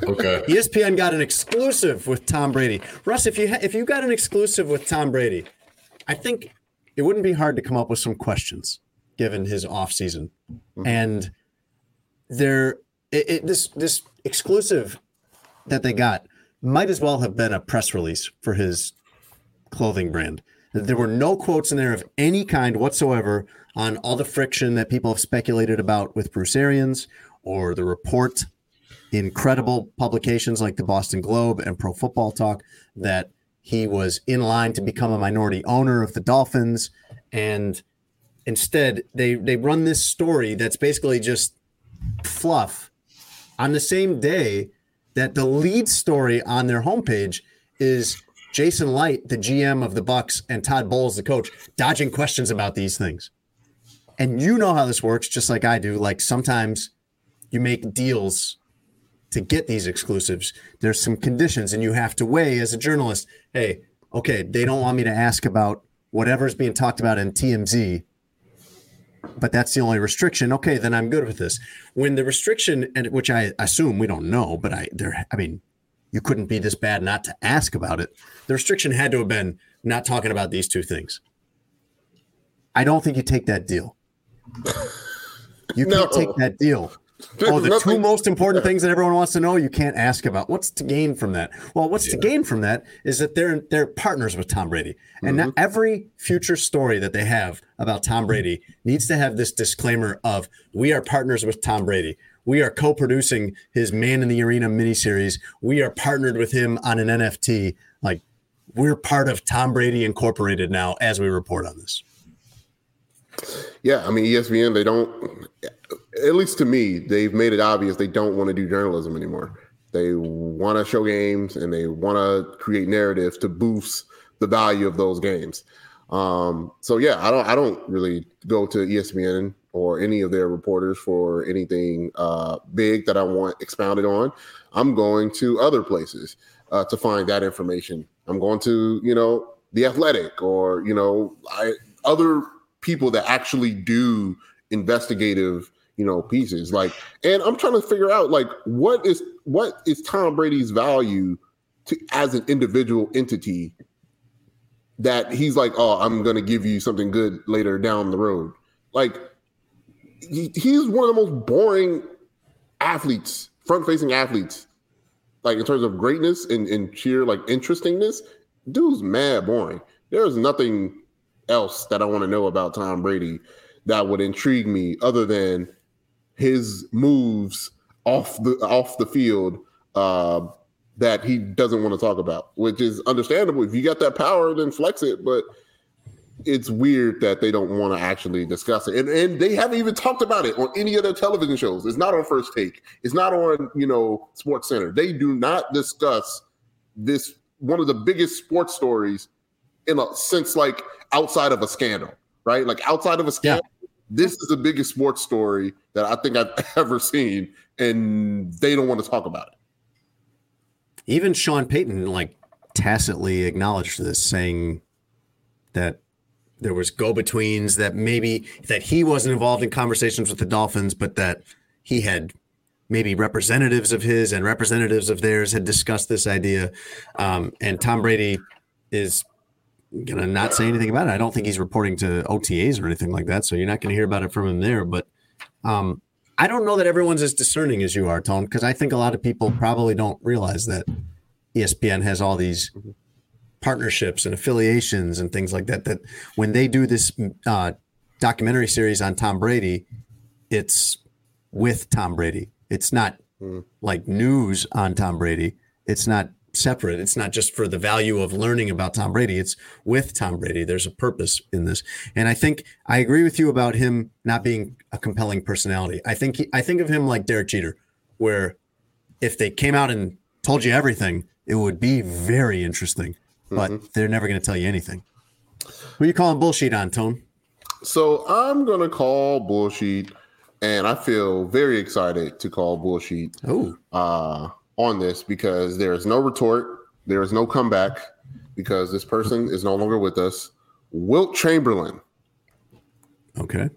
Okay. <laughs> ESPN got an exclusive with Tom Brady. Russ, if you ha- if you got an exclusive with Tom Brady, I think it wouldn't be hard to come up with some questions given his off season. Mm-hmm. And there, it, it, this this exclusive that they got might as well have been a press release for his clothing brand. There were no quotes in there of any kind whatsoever on all the friction that people have speculated about with Bruce Arians or the report in credible publications like the Boston Globe and Pro Football Talk that he was in line to become a minority owner of the Dolphins. And instead, they, they run this story that's basically just fluff on the same day that the lead story on their homepage is Jason Licht, the GM of the Bucks, and Todd Bowles, the coach, dodging questions about these things. And you know how this works, just like I do. Like sometimes you make deals to get these exclusives. There's some conditions, and you have to weigh as a journalist. Hey, okay, they don't want me to ask about whatever's being talked about in TMZ, but that's the only restriction. Okay, then I'm good with this. When the restriction, and which I assume we don't know, but I there, I mean, you couldn't be this bad not to ask about it. The restriction had to have been not talking about these two things. I don't think you take that deal. You can't no. take that deal. Oh, the two most important things that everyone wants to know you can't ask about. What's to gain from that? Well, what's yeah. to gain from that is that they're they're partners with Tom Brady, and mm-hmm. every future story that they have about Tom Brady needs to have this disclaimer of "We are partners with Tom Brady. We are co-producing his Man in the Arena miniseries. We are partnered with him on an NFT. Like we're part of Tom Brady Incorporated now as we report on this." Yeah, I mean ESPN. They don't at least to me, they've made it obvious they don't want to do journalism anymore. They want to show games and they want to create narrative to boost the value of those games. Um, so yeah, I don't I don't really go to ESPN or any of their reporters for anything uh, big that I want expounded on, I'm going to other places uh, to find that information. I'm going to, you know, the Athletic or you know, I, other people that actually do investigative, you know, pieces. Like, and I'm trying to figure out like what is what is Tom Brady's value to as an individual entity that he's like, oh, I'm to give you something good later down the road. Like, he, he's one of the most boring athletes, front facing athletes, like in terms of greatness and, and sheer like interestingness. Dude's mad boring. There's nothing else that I want to know about Tom Brady that would intrigue me other than his moves off the off the field uh, that he doesn't want to talk about, which is understandable. If you got that power, then flex it. But it's weird that they don't want to actually discuss it. And, and they haven't even talked about it on any of their television shows. It's not on First Take. It's not on, you know, Sports Center. They do not discuss this one of the biggest sports stories in a since like outside of a scandal, right? Like outside of a scandal. This is the biggest sports story that I think I've <laughs> ever seen, and they don't want to talk about it. Even Sean Payton, like tacitly acknowledged this, saying that there was go-betweens that maybe that he wasn't involved in conversations with the Dolphins, but that he had maybe representatives of his and representatives of theirs had discussed this idea. Um, and Tom Brady is gonna not say anything about it. I don't think he's reporting to OTAs or anything like that, so you're not gonna hear about it from him there. But um, I don't know that everyone's as discerning as you are, Tone, because I think a lot of people probably don't realize that ESPN has all these partnerships and affiliations and things like that. That when they do this uh, documentary series on Tom Brady, it's with Tom Brady. It's not mm. like news on Tom Brady. It's not separate. It's not just for the value of learning about Tom Brady. It's with Tom Brady. There's a purpose in this. And I think I agree with you about him not being a compelling personality. I think he, I think of him like Derek Jeter, where if they came out and told you everything, it would be very interesting but mm-hmm. they're never going to tell you anything. Who are you calling bullshit on, Tone? So I'm going to call bullshit, and I feel very excited to call bullshit uh, on this because there is no retort, there is no comeback because this person is no longer with us. Wilt Chamberlain. Okay.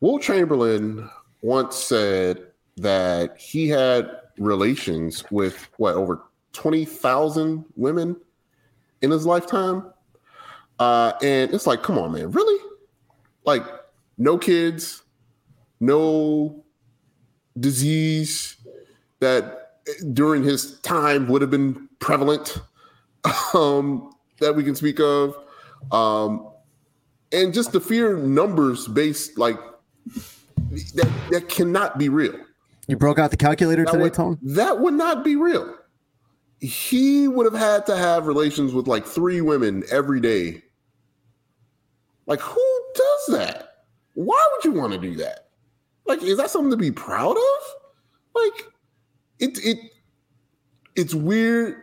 Wilt Chamberlain once said that he had relations with what over 20,000 women in his lifetime. Uh, and it's like, come on, man, really? Like, no kids, no disease that during his time would have been prevalent um, that we can speak of. Um, and just the fear numbers based, like, that, that cannot be real. You broke out the calculator that today, would, Tone? That would not be real he would have had to have relations with like three women every day. Like, who does that? Why would you want to do that? Like, is that something to be proud of? Like, it it it's weird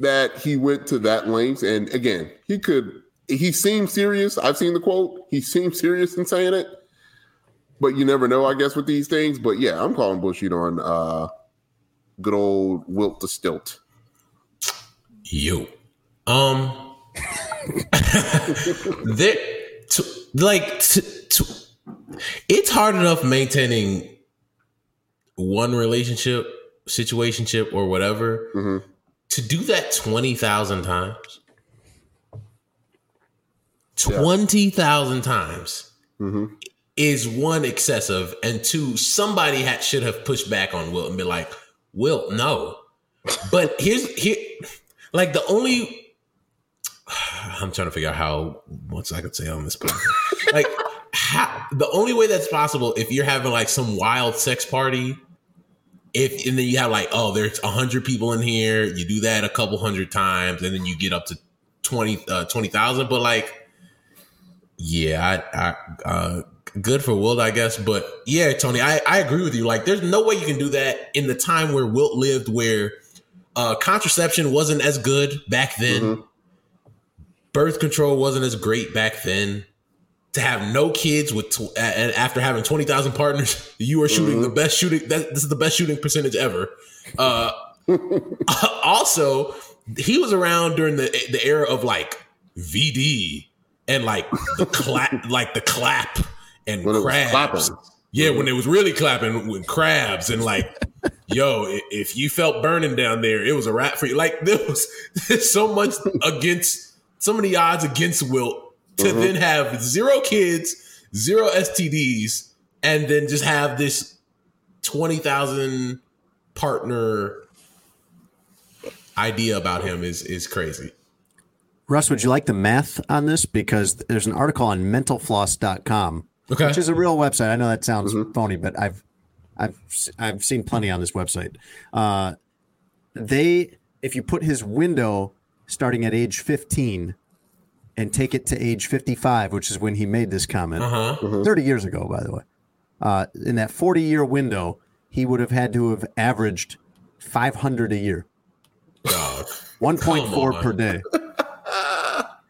that he went to that length. And again, he could he seemed serious. I've seen the quote. He seemed serious in saying it. But you never know, I guess, with these things. But yeah, I'm calling bullshit on uh good old Wilt the Stilt. You. Um <laughs> there to, like it's hard enough maintaining one relationship, situationship, or whatever. Mm-hmm. To do that twenty thousand times, twenty thousand times mm-hmm. is one excessive, and two somebody had, should have pushed back on Wilt and be like, Wilt, no. <laughs> But here's here, like the only <sighs> I'm trying to figure out how much I could say on this podcast. like how, the only way that's possible if you're having like some wild sex party, if and then you have like oh there's a hundred people in here, you do that a couple hundred times, and then you get up to 20 uh, 20,000. But like, yeah, I, I uh, good for Wilt, I guess. But yeah, Tony, I, I agree with you. Like, there's no way you can do that in the time where Wilt lived, where uh, contraception wasn't as good back then. Mm-hmm. Birth control wasn't as great back then. To have no kids with tw- and after having 20,000 partners, you are shooting Mm-hmm. the best shooting that this is the best shooting percentage ever. Uh <laughs> also, he was around during the the era of like VD and like the clap <laughs> like the clap and When crabs. Mm-hmm. Yeah, when it was really clapping with crabs and like, <laughs> yo, if you felt burning down there, it was a rap for you. Like there was so much against so many odds against Wilt to Mhm. then have zero kids, zero STDs, and then just have this twenty thousand partner idea about him is is crazy. Russ, would you like the math on this? Because there's an article on mentalfloss.com, Okay. which is a real website. I know that sounds phony, but I've I've I've seen plenty on this website. Uh, they if you put his window starting at age 15 and take it to age 55, which is when he made this comment, Uh-huh. 30 years ago, by the way. Uh, in that 40 year window, he would have had to have averaged 500 a year. Dog. <laughs> 1.4 Come per day.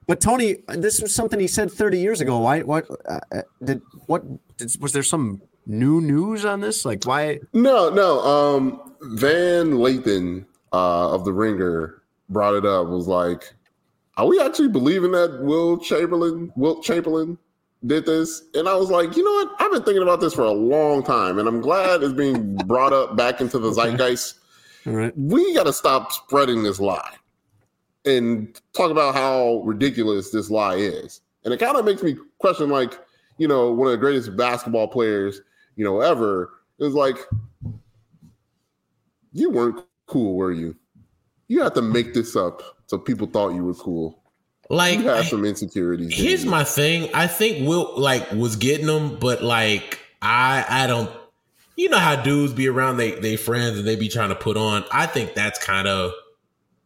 But Tony, this was something he said 30 years ago. Why? What uh, uh, did? What did, was there some new news on this? Like why? No, no. Um, Van Lathan uh, of the Ringer brought it up. Was like, are we actually believing that Will Chamberlain, Wilt Chamberlain, did this? And I was like, you know what? I've been thinking about this for a long time, and I'm glad it's being brought up back into the zeitgeist. All right. We got to stop spreading this lie and talk about how ridiculous this lie is. And it kind of makes me question, like, you know, one of the greatest basketball players, you know, ever is like, you weren't cool, were you? You had to make this up so people thought you were cool. Like You had some insecurities. didn't Here's my thing. I think Will like was getting them, but like I I don't. You know how dudes be around they they friends and they be trying to put on. I think that's kind of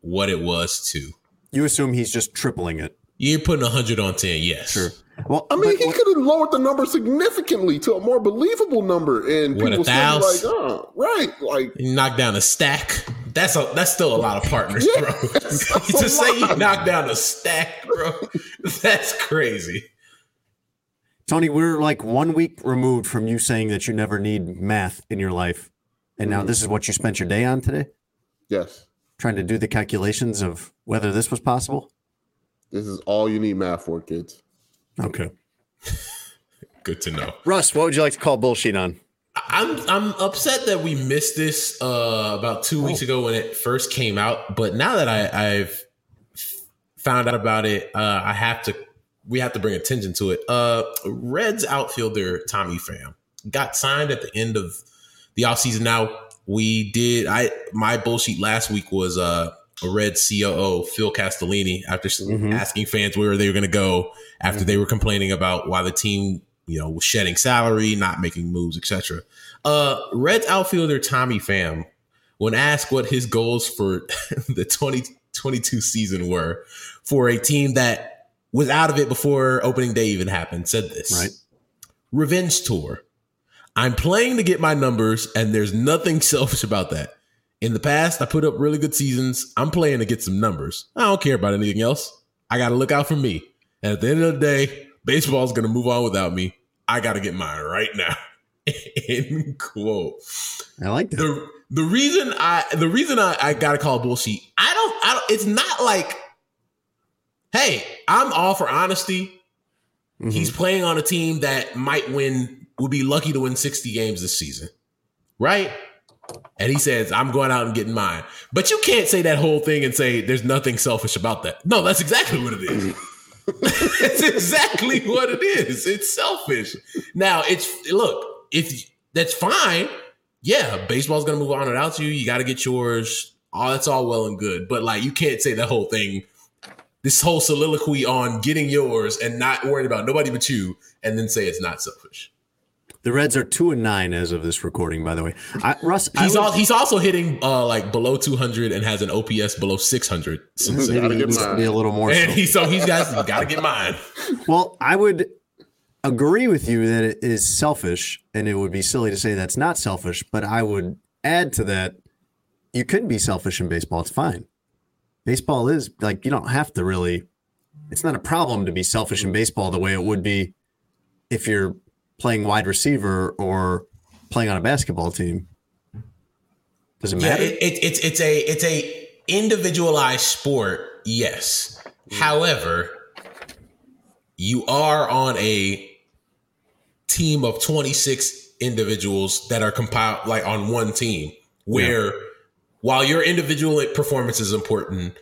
what it was too. You assume he's just tripling it. You're putting hundred on ten, yes. Sure. Well, I mean, but he could have lowered the number significantly to a more believable number, and What, a people still be like, "Oh, right." Like, knock down a stack. That's a that's still a lot of partners, Yeah, bro. <laughs> that's to say you lot. knock down a stack, bro, <laughs> that's crazy. Tony, we're like one week removed from you saying that you never need math in your life, and now mm-hmm. this is what you spent your day on today, yes, trying to do the calculations of whether this was possible. this is all you need math for, kids. Okay. <laughs> Good to know. Russ, what would you like to call bullshit on? I'm I'm upset that we missed this uh, about two weeks Oh. ago when it first came out. But now that I, I've found out about it, uh, I have to we have to bring attention to it. Uh, Reds outfielder Tommy Pham got signed at the end of the offseason. Now we did I my bullshit last week was uh, a Red COO Phil Castellini after s Mhm. asking fans where they were going to go after they were complaining about why the team you know shedding salary, not making moves, etc. Uh, Reds outfielder Tommy Pham, when asked what his goals for <laughs> the 2022 season were for a team that was out of it before opening day even happened, said this. Right. Revenge tour. I'm playing to get my numbers, and there's nothing <laughs> selfish about that. In the past, I put up really good seasons. I'm playing to get some numbers. I don't care about anything else. I got to look out for me. And at the end of the day, baseball's going to move on without me. I got to get mine right now. <laughs> End quote. I like that. The the reason I the reason I, I gotta call bullshit. I don't. I don't. It's not like, hey, I'm all for honesty. Mhm. He's playing on a team that might win, would be lucky to win 60 games this season. Right? And he says, I'm going out and getting mine. But you can't say that whole thing and say there's nothing selfish about that. No, that's exactly what it is. <laughs> <laughs> That's exactly what it is. It's selfish. Now, it's look, if that's fine, yeah, baseball's gonna move on without you. You gotta get yours. All that's all well and good. But like you can't say that whole thing this whole soliloquy on getting yours and not worrying about nobody but you, and then say it's not selfish. The Reds are two and nine as of this recording, by the way. I, Russ, I He's would- al- he's also hitting uh, like below 200 and has an OPS below 600. Since maybe Gotta he get needs to be a little more. and so. he so he's got got to get mine. <laughs> Well, I would agree with you that it is selfish, and it would be silly to say that's not selfish. But I would add to that, you could be selfish in baseball. It's fine. Baseball is like you don't have to really. It's not a problem to be selfish in baseball the way it would be if you're playing wide receiver or playing on a basketball team. Does it Yeah, matter? it, it, it's it's a it's a individualized sport. Yes. However, you are on a team of 26 individuals that are compiled like on one team where while your individual performance is important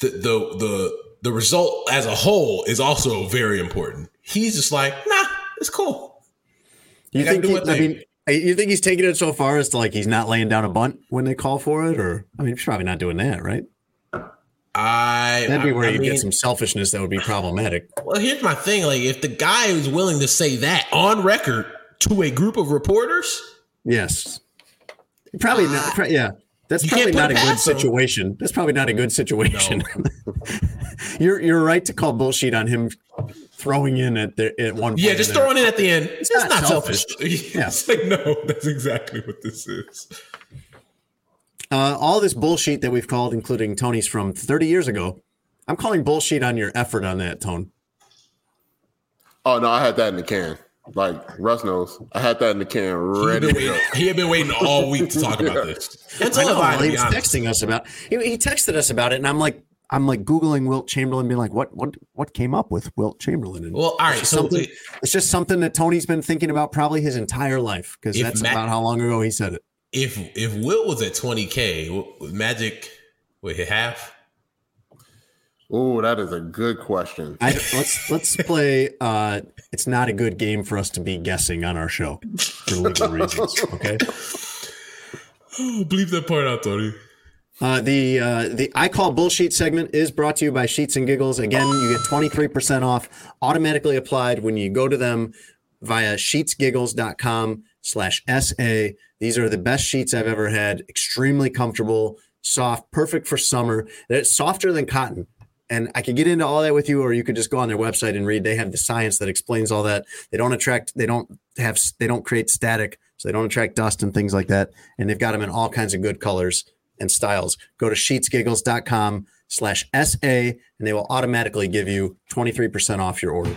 the the the the result as a whole is also very important he's just like nah it's cool you I think? He, my I mean, uh, you think he's taking it so far as to like he's not laying down a bunt when they call for it, or I mean, he's probably not doing that, right? i That'd be where I you mean, get some selfishness that would be problematic. Well, here's my thing. Like, if the guy is willing to say that on record to a group of reporters, Yes, probably not. pro- Yeah, that's probably can't a good past him. situation. That's probably not a good situation. <laughs> you're you're right to call bullshit on him throwing in at the, at one. yeah, just throwing it at the end. It's, not not, selfish. selfish. <laughs> Yeah. It's like, no, that's exactly what this is. Uh, all this bullshit that we've called, including Tony's from 30 years ago. I'm calling bullshit on your effort on that, Tone. Oh no, I had that in the can. Like Russ knows, I had that in the can He had, ready been to go. waiting, he had been waiting all week to talk about this. <laughs> And I know, have I, he was honest. texting us about. He, he texted us about it, and I'm like, I'm like googling Wilt Chamberlain, being like, what what what came up with Wilt Chamberlain? And Well, all right. it's just So something, the- it's just something that Tony's been thinking about probably his entire life because that's Matt- about how long ago he said it. if if Will was at 20K, w- Magic, would hit half? Oh, that is a good question. I, let's let's play. Uh, it's not a good game for us to be guessing on our show for legal reasons. Okay. Oh, <laughs> bleep that part out, Tony. Uh, the uh, the I call bullshit segment is brought to you by Sheets and Giggles. Again, you get 23% off automatically applied when you go to them via sheetsgiggles.com slash SA. These are the best sheets I've ever had. Extremely comfortable, soft, perfect for summer. It's softer than cotton. And I could get into all that with you, or you could just go on their website and read. They have the science that explains all that. They don't attract, they don't have, they don't create static, so they don't attract dust and things like that. And they've got them in all kinds of good colors and styles. Go to sheetsgiggles.com slash SA and they will automatically give you 23% off your order.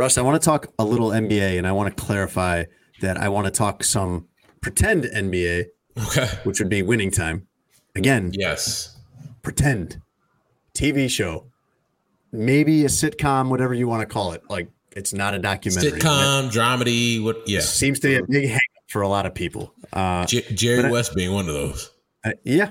Russ, I want to talk a little NBA and I want to clarify that I want to talk some pretend NBA, Okay. which would be winning time. Again, Yes. pretend TV show, maybe a sitcom, whatever you want to call it. Like it's not a documentary. Sitcom, dramedy, what? Yeah. Seems to be a big hang for a lot of people. Uh, J- Jerry But I- West being one of those. Uh, yeah,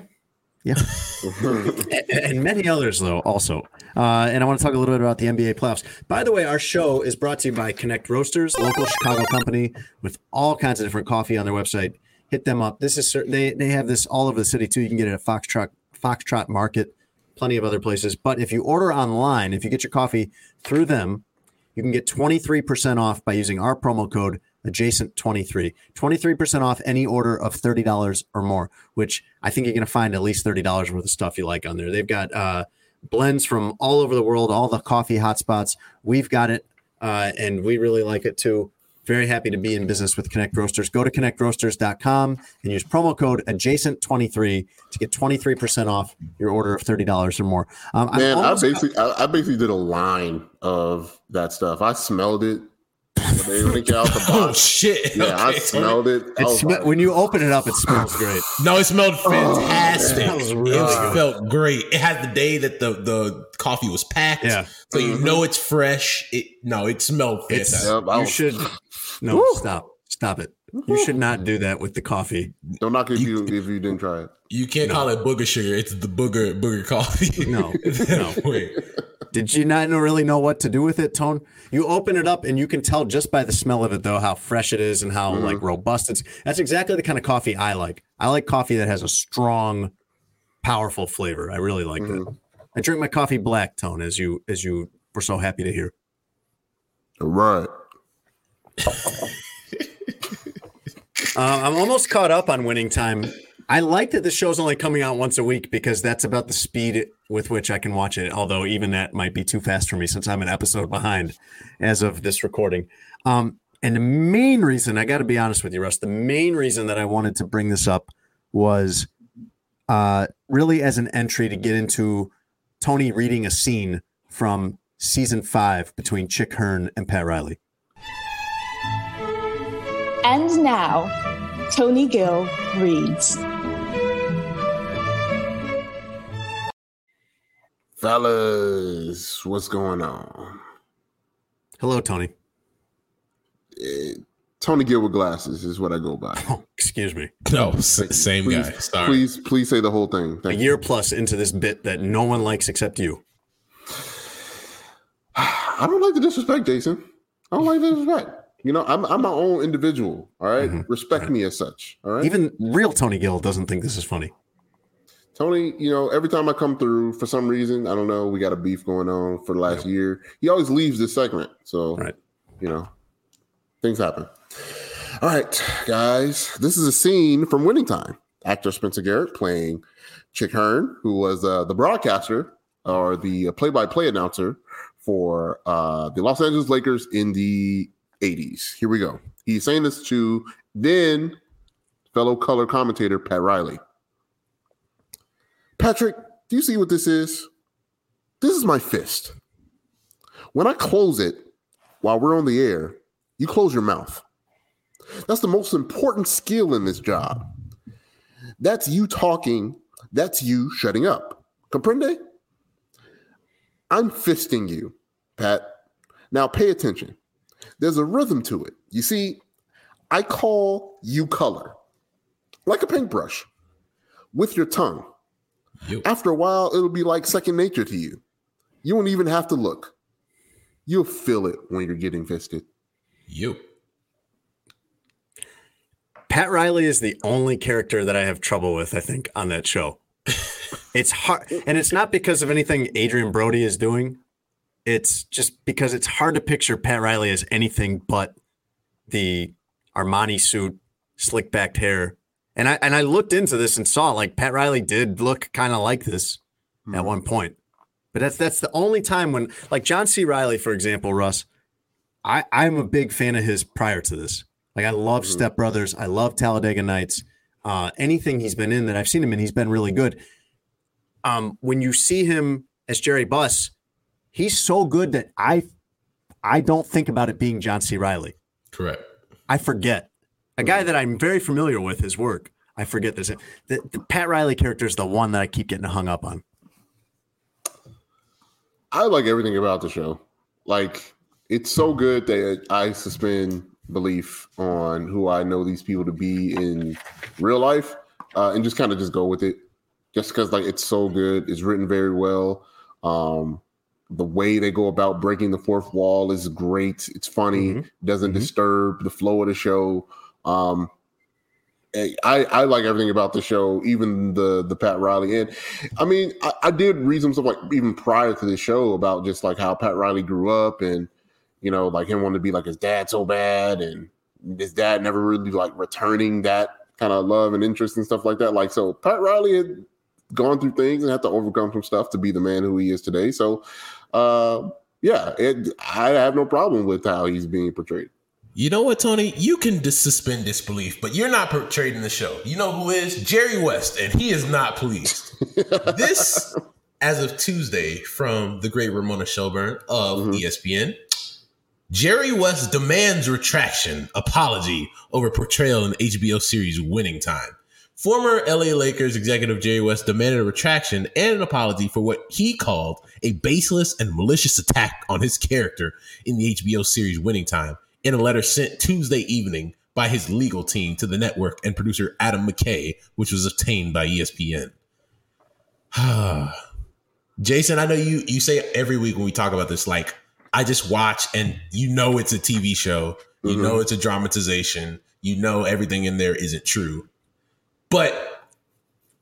yeah, <laughs> and, many others though also. Uh, and I want to talk a little bit about the NBA playoffs. By the way, our show is brought to you by Connect Roasters, local Chicago company with all kinds of different coffee on their website. Hit them up. This is cer- they they have this all over the city too. You can get it at Foxtrot Foxtrot Market, plenty of other places. But if you order online, if you get your coffee through them, you can get 23% off by using our promo code adjacent23 23% off any order of $30 or more which i think you're going to find at least $30 worth of stuff you like on there. They've got uh, blends from all over the world all the coffee hotspots. We've got it uh, and we really like it too. Very happy to be in business with connect roasters. Go to connectroasters.com and use promo code adjacent23 to get 23% off your order of $30 or more. Um, Man, I basically I, I basically did a line of that stuff. I smelled it they when it out the <laughs> Oh shit! Yeah, I smelled it. I it sm- like, when you open it up it smells great No, it smelled oh, fantastic. it smells really felt great. It had the day that the the coffee was packed. Yeah. So you mm-hmm. know it's fresh. It no, it smelled fantastic. Yep, I you should <laughs> no stop stop it. You should not do that with the coffee. don't knock it if you if you didn't try it. You can't call it booger sugar. It's the booger booger coffee. No, <laughs> no. Wait. Did you not really know what to do with it, Tone? You open it up and you can tell just by the smell of it, though, how fresh it is and how like robust it's. That's exactly the kind of coffee I like. I like coffee that has a strong, powerful flavor. I really like that. I drink my coffee black, Tone, as you as you were so happy to hear. All right. <laughs> Uh, I'm almost caught up on winning time. I like that the show's only coming out once a week because that's about the speed with which I can watch it. Although even that might be too fast for me since I'm an episode behind as of this recording. Um, and the main reason I got to be honest with you, Russ, the main reason that I wanted to bring this up was uh, really as an entry to get into Tony reading a scene from season five between Chick Hearn and Pat Riley. And now, Tony Gill reads. Fellas, what's going on? Hello, Tony. Eh, Tony Gill with glasses is what I go by. Oh, <laughs> excuse me. No, s- same please, guy. Sorry. Please, please say the whole thing. A Thank year plus into this bit that no one likes except you. <sighs> I don't like the disrespect, Jason. I don't like the disrespect. You know, I'm I'm my own individual. All right? respect me as such. All right. Even real Tony Gill doesn't think this is funny. Tony, you know, every time I come through, for some reason, I don't know, we got a beef going on for the last year. He always leaves this segment. So, you know, things happen. All right, guys, this is a scene from Winning Time. Actor Spencer Garrett playing Chick Hearn, who was uh, the broadcaster or the play by play announcer for uh, the Los Angeles Lakers in the 80s. Here we go. He's saying this to then fellow color commentator Pat Riley. Patrick, do you see what this is? This is my fist. When I close it while we're on the air, you close your mouth. That's the most important skill in this job. That's you talking, that's you shutting up. Comprende? I'm fisting you, Pat. Now pay attention. There's a rhythm to it. You see, I call you color like a paintbrush with your tongue. After a while, it'll be like second nature to you. You won't even have to look. You'll feel it when you're getting fisted. You. Pat Riley is the only character that I have trouble with, I think, on that show. it's hard, and it's not because of anything Adrien Brody is doing. It's just because it's hard to picture Pat Riley as anything but the Armani suit, slick backed hair. And I and I looked into this and saw like Pat Riley did look kind of like this at one point. But that's that's the only time when like John C. Reilly, for example, Russ, I, I'm a big fan of his prior to this. Like I love Step Brothers. I love Talladega Nights. Uh, anything he's been in that I've seen him in, he's been really good. Um, when you see him as Jerry Buss, he's so good that I I don't think about it being John C. Reilly. Correct. I forget. A guy that I'm very familiar with his work. I forget this. The, the Pat Riley character is the one that I keep getting hung up on. I like everything about the show. Like it's so good that I suspend belief on who I know these people to be in real life, uh, and just kind of just go with it. Just because like it's so good, it's written very well. Um, the way they go about breaking the fourth wall is great. It's funny, doesn't disturb the flow of the show. Um, I, I like everything about the show, even the the Pat Riley. And I mean, I, I did read some stuff like even prior to the show about just like how Pat Riley grew up and you know, like him wanting to be like his dad so bad and his dad never really like returning that kind of love and interest and stuff like that. Like so Pat Riley had gone through things and had to overcome some stuff to be the man who he is today. So uh yeah, it, I have no problem with how he's being portrayed. You know what, Tony? You can dis- suspend disbelief, but you're not portrayed in the show. You know who is? Jerry West, and he is not pleased. <laughs> this, as of Tuesday, from the great Ramona Shelburne of mm-hmm. ESPN, Jerry West demands retraction, apology over portrayal in HBO series Winning Time. Former LA Lakers executive Jerry West demanded a retraction and an apology for what he called a baseless and malicious attack on his character in the HBO series Winning Time in a letter sent Tuesday evening by his legal team to the network and producer Adam McKay, which was obtained by ESPN. <sighs> Jason, I know you you say every week when we talk about this, like I just watch and you know it's a TV show, you Mhm. know it's a dramatization, you know everything in there isn't true. But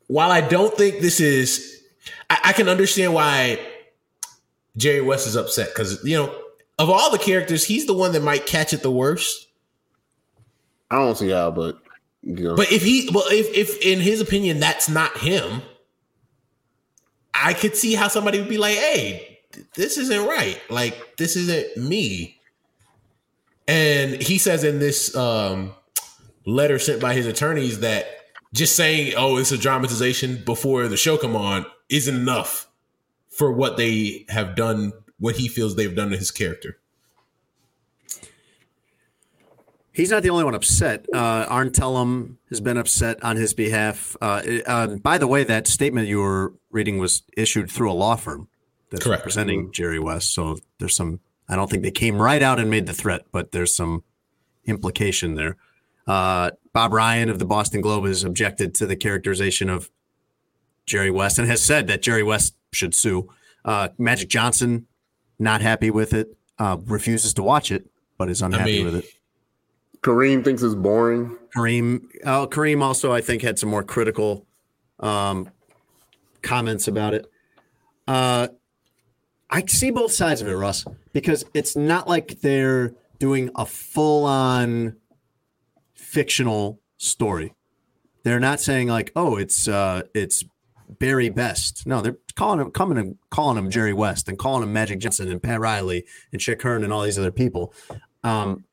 while I don't think this is, I, I can understand why Jerry West is upset because you know of all the characters, he's the one that might catch it the worst. I don't see how, but you know. But if he, well, if if in his opinion that's not him, I could see how somebody would be like, "Hey, this isn't right. Like this isn't me." And he says in this um, letter sent by his attorneys that just saying, "Oh, it's a dramatization" before the show come on isn't enough for what they have done, what he feels they've done to his character. He's not the only one upset. Uh, Arn Tellem has been upset on his behalf. Uh, uh, by the way, that statement you were reading was issued through a law firm that's Correct. representing Jerry West. So there's some. I don't think they came right out and made the threat, but there's some implication there. Uh, Bob Ryan of the Boston Globe has objected to the characterization of Jerry West and has said that Jerry West should sue. Uh, Magic Johnson not happy with it, uh, refuses to watch it, but is unhappy mean- with it. Kareem thinks it's boring. Kareem, oh, Kareem also, I think, had some more critical um, comments about it. Uh, I see both sides of it, Russ, because it's not like they're doing a full-on fictional story. They're not saying like, "Oh, it's uh, it's Barry Best." No, they're calling him, coming and calling him Jerry West and calling him Magic Johnson and Pat Riley and Chick Hearn and all these other people. Um,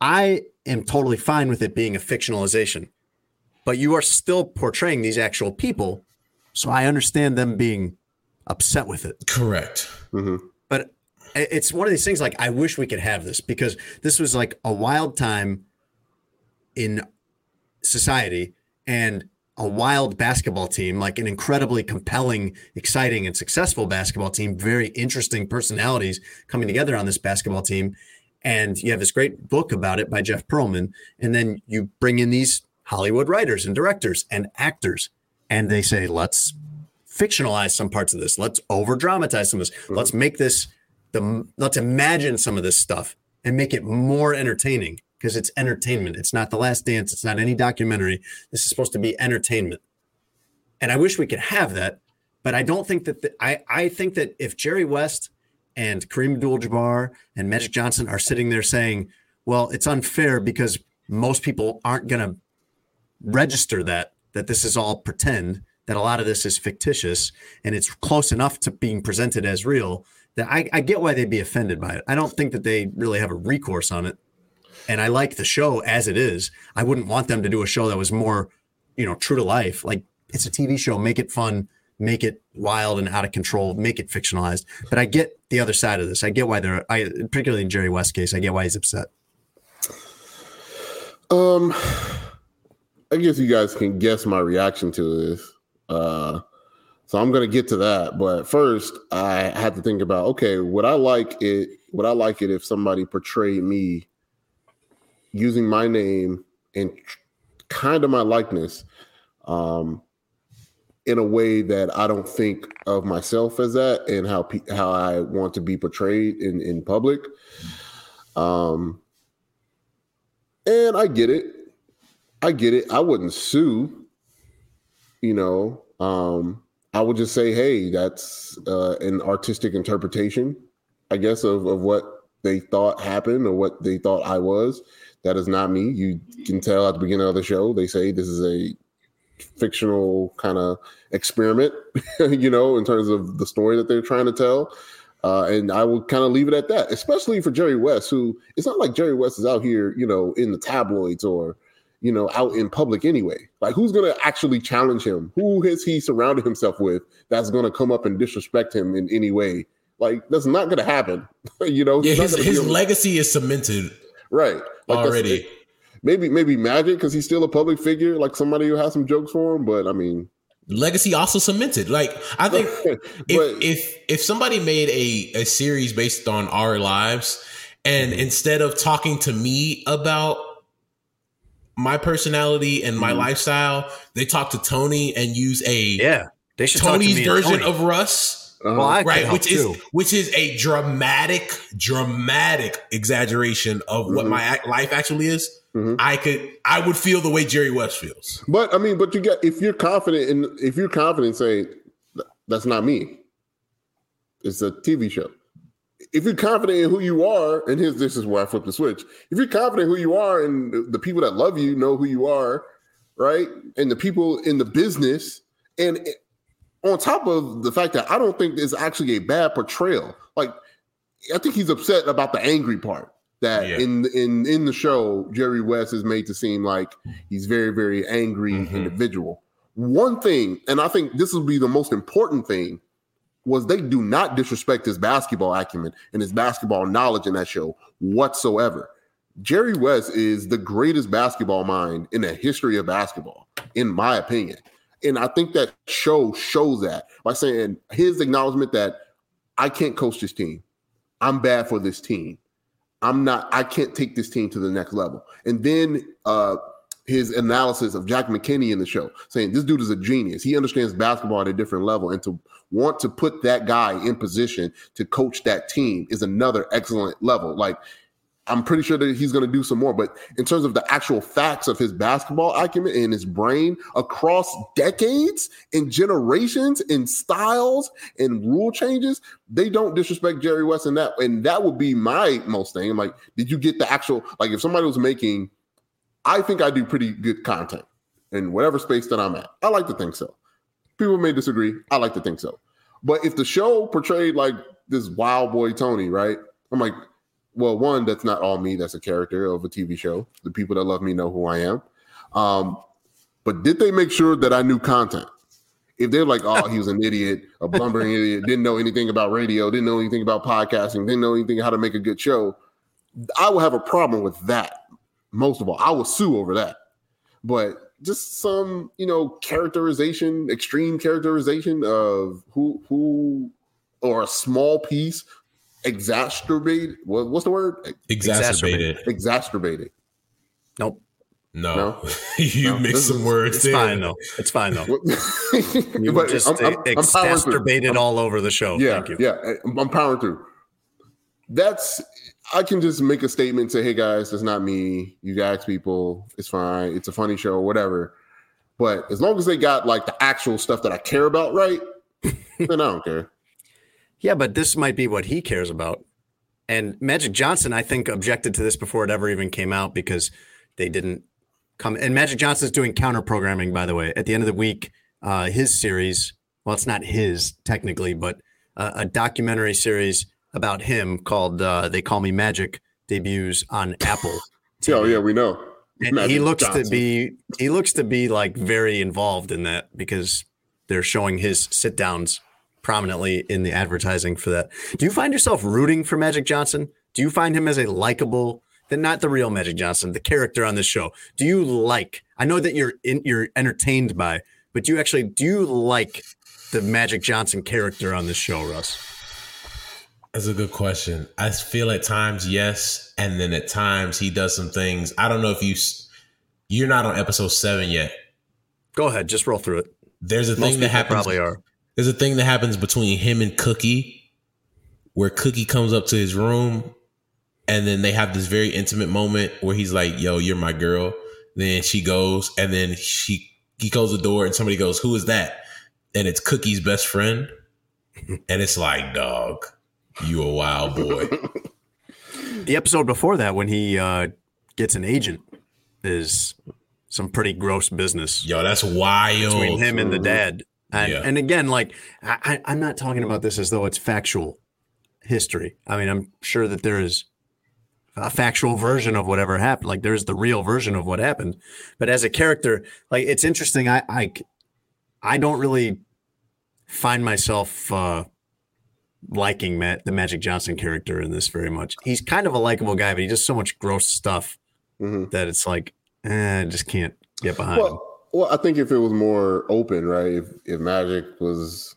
I am totally fine with it being a fictionalization, but you are still portraying these actual people. So I understand them being upset with it. Correct. But it's one of these things like, I wish we could have this because this was like a wild time in society and a wild basketball team, like an incredibly compelling, exciting, and successful basketball team, very interesting personalities coming together on this basketball team. And you have this great book about it by Jeff Pearlman. And then you bring in these Hollywood writers and directors and actors, and they say, let's fictionalize some parts of this. Let's over dramatize some of this. Mm-hmm. Let's make this the let's imagine some of this stuff and make it more entertaining because it's entertainment. It's not the last dance. It's not any documentary. This is supposed to be entertainment. And I wish we could have that, but I don't think that the, I I think that if Jerry West and Kareem Abdul-Jabbar and Magic Johnson are sitting there saying, "Well, it's unfair because most people aren't going to register that that this is all pretend, that a lot of this is fictitious, and it's close enough to being presented as real." That I, I get why they'd be offended by it. I don't think that they really have a recourse on it and I like the show as it is. I wouldn't want them to do a show that was more, you know, true to life. Like it's a TV show, make it fun, make it wild and out of control, make it fictionalized. But I get the other side of this. I get why they're, I particularly in Jerry West case, I get why he's upset. Um, I guess you guys can guess my reaction to this. Uh, so I'm gonna get to that, but first I had to think about okay, would I like it? Would I like it if somebody portrayed me using my name and kind of my likeness, um, in a way that I don't think of myself as that, and how pe- how I want to be portrayed in in public. Um, and I get it. I get it. I wouldn't sue. You know, um, I would just say, hey, that's uh, an artistic interpretation, I guess, of, of what they thought happened or what they thought I was. That is not me. You can tell at the beginning of the show, they say this is a fictional kind of experiment, <laughs> you know, in terms of the story that they're trying to tell. Uh, and I will kind of leave it at that, especially for Jerry West, who it's not like Jerry West is out here, you know, in the tabloids or, you know, out in public anyway. Like, who's going to actually challenge him? Who has he surrounded himself with that's going to come up and disrespect him in any way? Like, that's not going to happen. <laughs> you know, Yeah, his his able legacy is cemented right Like, already. Maybe maybe Magic because he's still a public figure, like somebody who has some jokes for him. But I mean, legacy also cemented. Like I think <laughs> if if if somebody made a a series based on our lives, and Mm-hmm. instead of talking to me about my personality and my Mm-hmm. lifestyle, they talk to Tony and use a yeah. They should talk to Tony's me version Tony. of Russ. Uh-huh. Well, I right, help which is which is a dramatic, dramatic exaggeration of what Mhm. my life actually is. Mhm. I could, I would feel the way Jerry West feels. But I mean, but you get if you're confident in if you're confident saying That's not me. It's a TV show. If you're confident in who you are, and here's this is where I flip the switch. If you're confident who you are, and the- the people that love you know who you are, right, and the people in the business, and it- on top of the fact that I don't think it's actually a bad portrayal. Like, I think he's upset about the angry part that Yeah. in in in the show, Jerry West is made to seem like he's very very angry mm-hmm. individual. One thing, and I think this will be the most important thing, was they do not disrespect his basketball acumen and his basketball knowledge in that show whatsoever. Jerry West is the greatest basketball mind in the history of basketball, in my opinion. And I think that show shows that by saying his acknowledgement that I can't coach this team. I'm bad for this team. I'm not, I can't take this team to the next level. And then uh his analysis of Jack McKinney in the show, saying this dude is a genius. He understands basketball at a different level. And to want to put that guy in position to coach that team is another excellent level. Like I'm pretty sure that he's going to do some more. But in terms of the actual facts of his basketball acumen and his brain across decades and generations and styles and rule changes, they don't disrespect Jerry West in that. And that would be my most thing. I'm like, did you get the actual, like, if somebody was making, I think I do pretty good content in whatever space that I'm at. I like to think so. People may disagree. I like to think so. But if the show portrayed like this wild boy Tony, right? I'm like, well, one, that's not all me. That's a character of a TV show. The people that love me know who I am. Um, but did they make sure that I knew content? If they're like, oh, he was an idiot, a blumbering <laughs> idiot, didn't know anything about radio, didn't know anything about podcasting, didn't know anything how to make a good show, I will have a problem with that. Most of all, I will sue over that. But just some, you know, characterization, extreme characterization of who who or a small piece exacerbated what, what's the word Exacerbated. exacerbated Nope. No, No? <laughs> you No, mix this some is- words. It's in. fine though. It's fine though. You <laughs> But just I'm- I'm- I'm exacerbated all over the show. yeah Thank you. yeah I'm, I'm powering through that's i can just make a statement say hey guys that's not me you guys people it's fine it's a funny show whatever but as long as they got like the actual stuff that i care about right <laughs> then i don't care Yeah, but this might be what he cares about. And Magic Johnson, I think, objected to this before it ever even came out because they didn't come. And Magic Johnson's doing counter programming, by the way. At the end of the week, uh, his series, well, it's not his technically, but uh, a documentary series about him called uh, They Call Me Magic debuts on <laughs> Apple. oh yeah we know And he looks to be he looks to be like very involved in that because they're showing his sit downs prominently in the advertising for that. Do you find yourself rooting for Magic Johnson? Do you find him as a likable, then not the real Magic Johnson, the character on this show? Do you like? I know that you're in, you're entertained by, but do you actually do you like the Magic Johnson character on this show, Russ? That's a good question. I feel at times yes, and then at times he does some things. I don't know if you you're not on episode seven yet. Go ahead, just roll through it. There's a Most thing that happens. probably are. There's a thing that happens between him and Cookie, where Cookie comes up to his room, and then they have this very intimate moment where he's like, "Yo, you're my girl." Then she goes, and then she he closes the door, and somebody goes, "Who is that?" And it's Cookie's best friend, <laughs> and it's like, "Dog, you a wild boy." <laughs> The episode before that, when he uh, gets an agent, is some pretty gross business. Yo, that's wild. between him and the dad. And, Yeah. and again, like I, I- I'm not talking about this as though it's factual history. I mean, I'm sure that there is a factual version of whatever happened. Like there's the real version of what happened. But as a character, like it's interesting. I I, I don't really find myself uh, liking Matt, the Magic Johnson character in this very much. He's kind of a likable guy, but he does so much gross stuff that it's like, eh, I just can't get behind him. Well, well, I think if it was more open, right? If if Magic was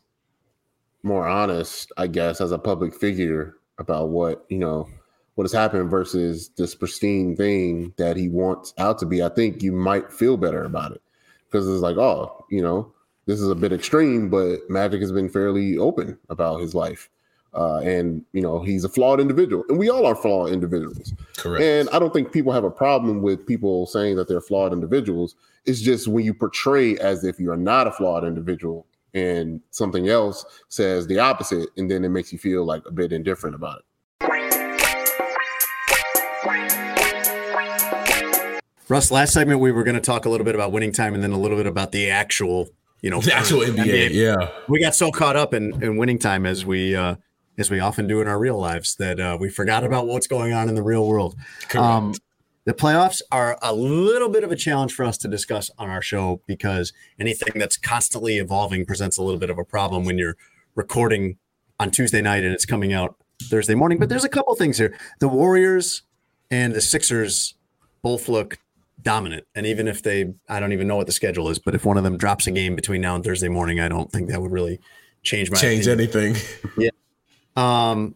more honest, I guess, as a public figure about what you know what has happened versus this pristine thing that he wants out to be, I think you might feel better about it because it's like, oh, you know, this is a bit extreme, but Magic has been fairly open about his life. Uh, and you know he's a flawed individual, and we all are flawed individuals. Correct. And I don't think people have a problem with people saying that they're flawed individuals. It's just when you portray as if you're not a flawed individual and something else says the opposite, and then it makes you feel like a bit indifferent about it. Russ, last segment we were going to talk a little bit about winning time and then a little bit about the actual, you know, The actual <laughs> NBA, yeah. We got so caught up in, in winning time as we uh, as we often do in our real lives that uh, we forgot about what's going on in the real world. Um, the playoffs are a little bit of a challenge for us to discuss on our show because anything that's constantly evolving presents a little bit of a problem when you're recording on Tuesday night and it's coming out Thursday morning. But there's a couple things here. The Warriors and the Sixers both look dominant. And even if they, I don't even know what the schedule is, but if one of them drops a game between now and Thursday morning, I don't think that would really change my Change opinion. anything. Yeah. Um,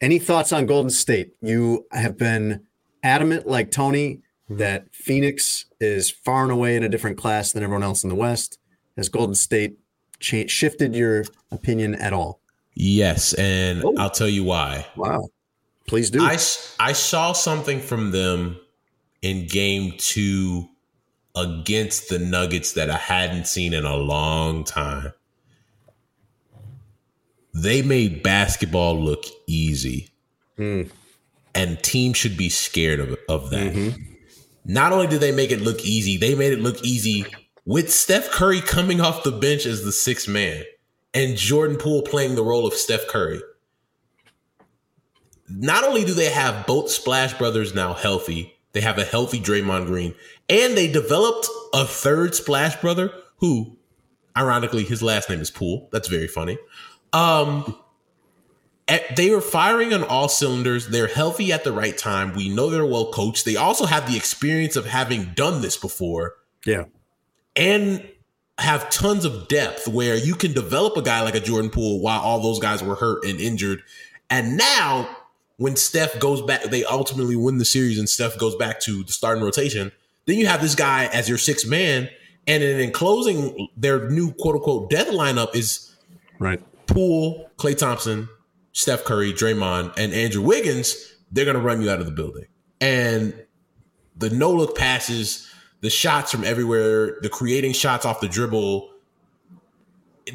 any thoughts on Golden State? You have been adamant, like Tony, that Phoenix is far and away in a different class than everyone else in the West. Has Golden State cha- shifted your opinion at all? Yes, and I'll tell you why. Wow. Please do. I, I saw something from them in game two against the Nuggets that I hadn't seen in a long time. They made basketball look easy, hmm. and teams should be scared of, of that. Mm-hmm. Not only did they make it look easy, they made it look easy with Steph Curry coming off the bench as the sixth man and Jordan Poole playing the role of Steph Curry not only do they have both Splash Brothers now healthy, they have a healthy Draymond Green, and they developed a third Splash Brother who, ironically, his last name is Poole. That's very funny. Um, eh, they were firing on all cylinders. They're healthy at the right time. We know they're well coached. They also have the experience of having done this before Yeah. and have tons of depth where you can develop a guy like a Jordan Poole while all those guys were hurt and injured. And now, when Steph goes back, they ultimately win the series and Steph goes back to the starting rotation. Then you have this guy as your sixth man. And then in closing, their new quote unquote death lineup is right. Poole, Klay Thompson, Steph Curry, Draymond, and Andrew Wiggins. They're going to run you out of the building. And the no look passes, the shots from everywhere, the creating shots off the dribble,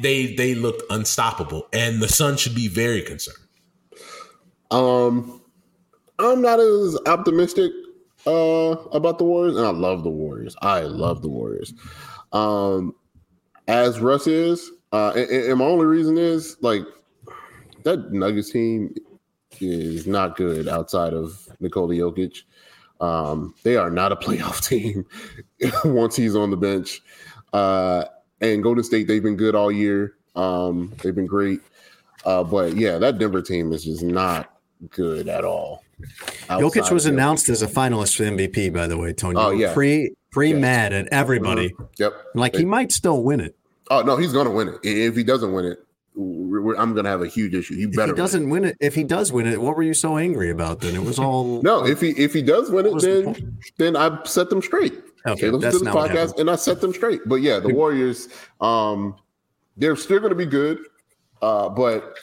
they they looked unstoppable. And the Sun should be very concerned. Um, I'm not as optimistic uh about the Warriors, and I love the Warriors. I love the Warriors. Um, as Russ is, uh, and, and my only reason is like that Nuggets team is not good outside of Nikola Jokic. Um, they are not a <laughs> playoff team <laughs> once he's on the bench. Uh, and Golden State, they've been good all year. Um, they've been great. Uh, but yeah, that Denver team is just not good at all. Jokic was announced as a finalist for MVP, by the way, Tony. Oh, yeah. Pre pre mad at everybody. Mhm. Yep. Like he might still win it. Oh no, he's gonna win it. If he doesn't win it, I'm gonna have a huge issue. He If better. he doesn't win it, if he does win it, what were you so angry about then? It was all <laughs> No, if he if he does win it, was the then then I set them straight. Okay, Okay, that's to the podcast and I set them straight. But yeah, the <laughs> Warriors, um, they're still going to be good, uh, but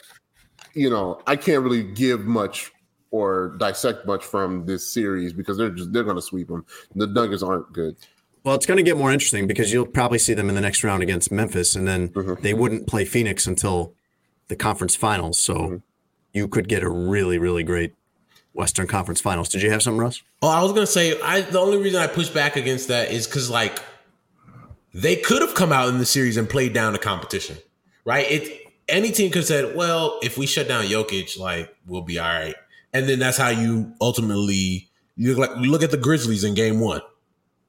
you know I can't really give much or dissect much from this series because they're just they're going to sweep them. The Nuggets aren't good. Well, it's going to get more interesting because you'll probably see them in the next round against Memphis, and then Mm-hmm. they wouldn't play Phoenix until the conference finals. So Mm-hmm. you could get a really, really great Western Conference Finals. Did you have something, Russ? Oh, I was gonna say I the only reason I push back against that is because like they could have come out in the series and played down the competition, right? It any team could have said, well, if we shut down Jokic, like we'll be all right, and then that's how you ultimately you look like you look at the Grizzlies in Game One.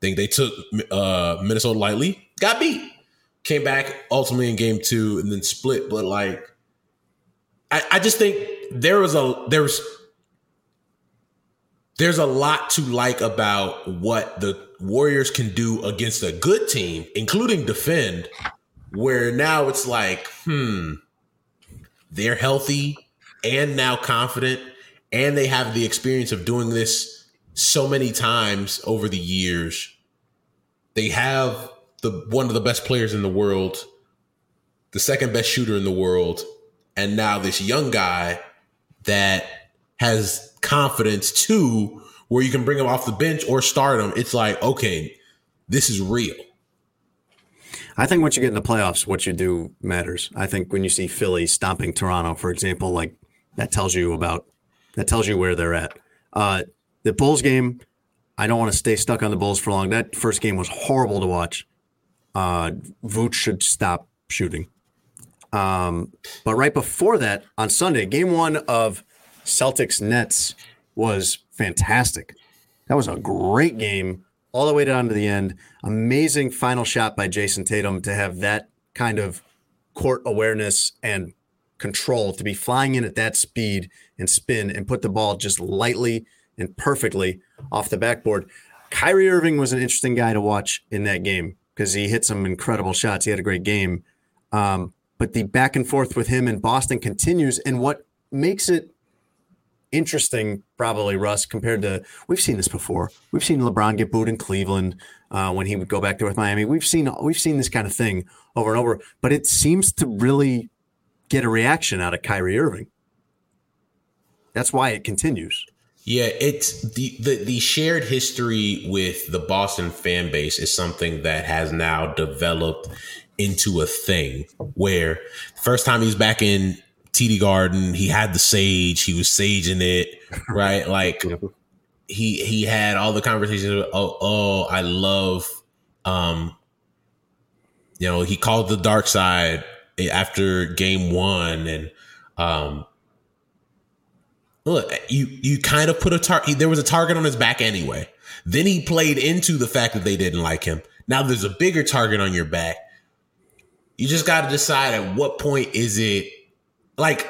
Think they took uh, Minnesota lightly, got beat, came back ultimately in Game Two, and then split. But like, I, I just think there was a there was there's a lot to like about what the Warriors can do against a good team, including defend, where now it's like, hmm, they're healthy and now confident, and they have the experience of doing this so many times over the years. They have the one of the best players in the world, the second best shooter in the world, and now this young guy that has confidence too, where you can bring him off the bench or start him. It's like, okay, this is real. I think once you get in the playoffs, what you do matters. I think when you see Philly stomping Toronto, for example, like that tells you about that tells you where they're at. Uh, the Bulls game, I don't want to stay stuck on the Bulls for long. That first game was horrible to watch. Uh, Vooch should stop shooting. Um, but right before that, on Sunday, game one of Celtics Nets was fantastic. That was a great game all the way down to the end. Amazing final shot by Jayson Tatum to have that kind of court awareness and control to be flying in at that speed and spin and put the ball just lightly and perfectly off the backboard. Kyrie Irving was an interesting guy to watch in that game because he hit some incredible shots. He had a great game. Um, but the back and forth with him in Boston continues. And what makes it interesting, probably, Russ, compared to we've seen this before. We've seen LeBron get booed in Cleveland uh, when he would go back there with Miami. We've seen we've seen this kind of thing over and over, but it seems to really get a reaction out of Kyrie Irving. That's why it continues. Yeah, it's the, the the shared history with the Boston fan base is something that has now developed into a thing where first time he's back in TD Garden, he had the sage, he was saging it, <laughs> right? Like he he had all the conversations. Oh, oh, I love, um, you know, he called the dark side after game one, and um, look, you you kind of put a target. There was a target on his back anyway. Then he played into the fact that they didn't like him. Now there's a bigger target on your back. You just got to decide at what point is it like,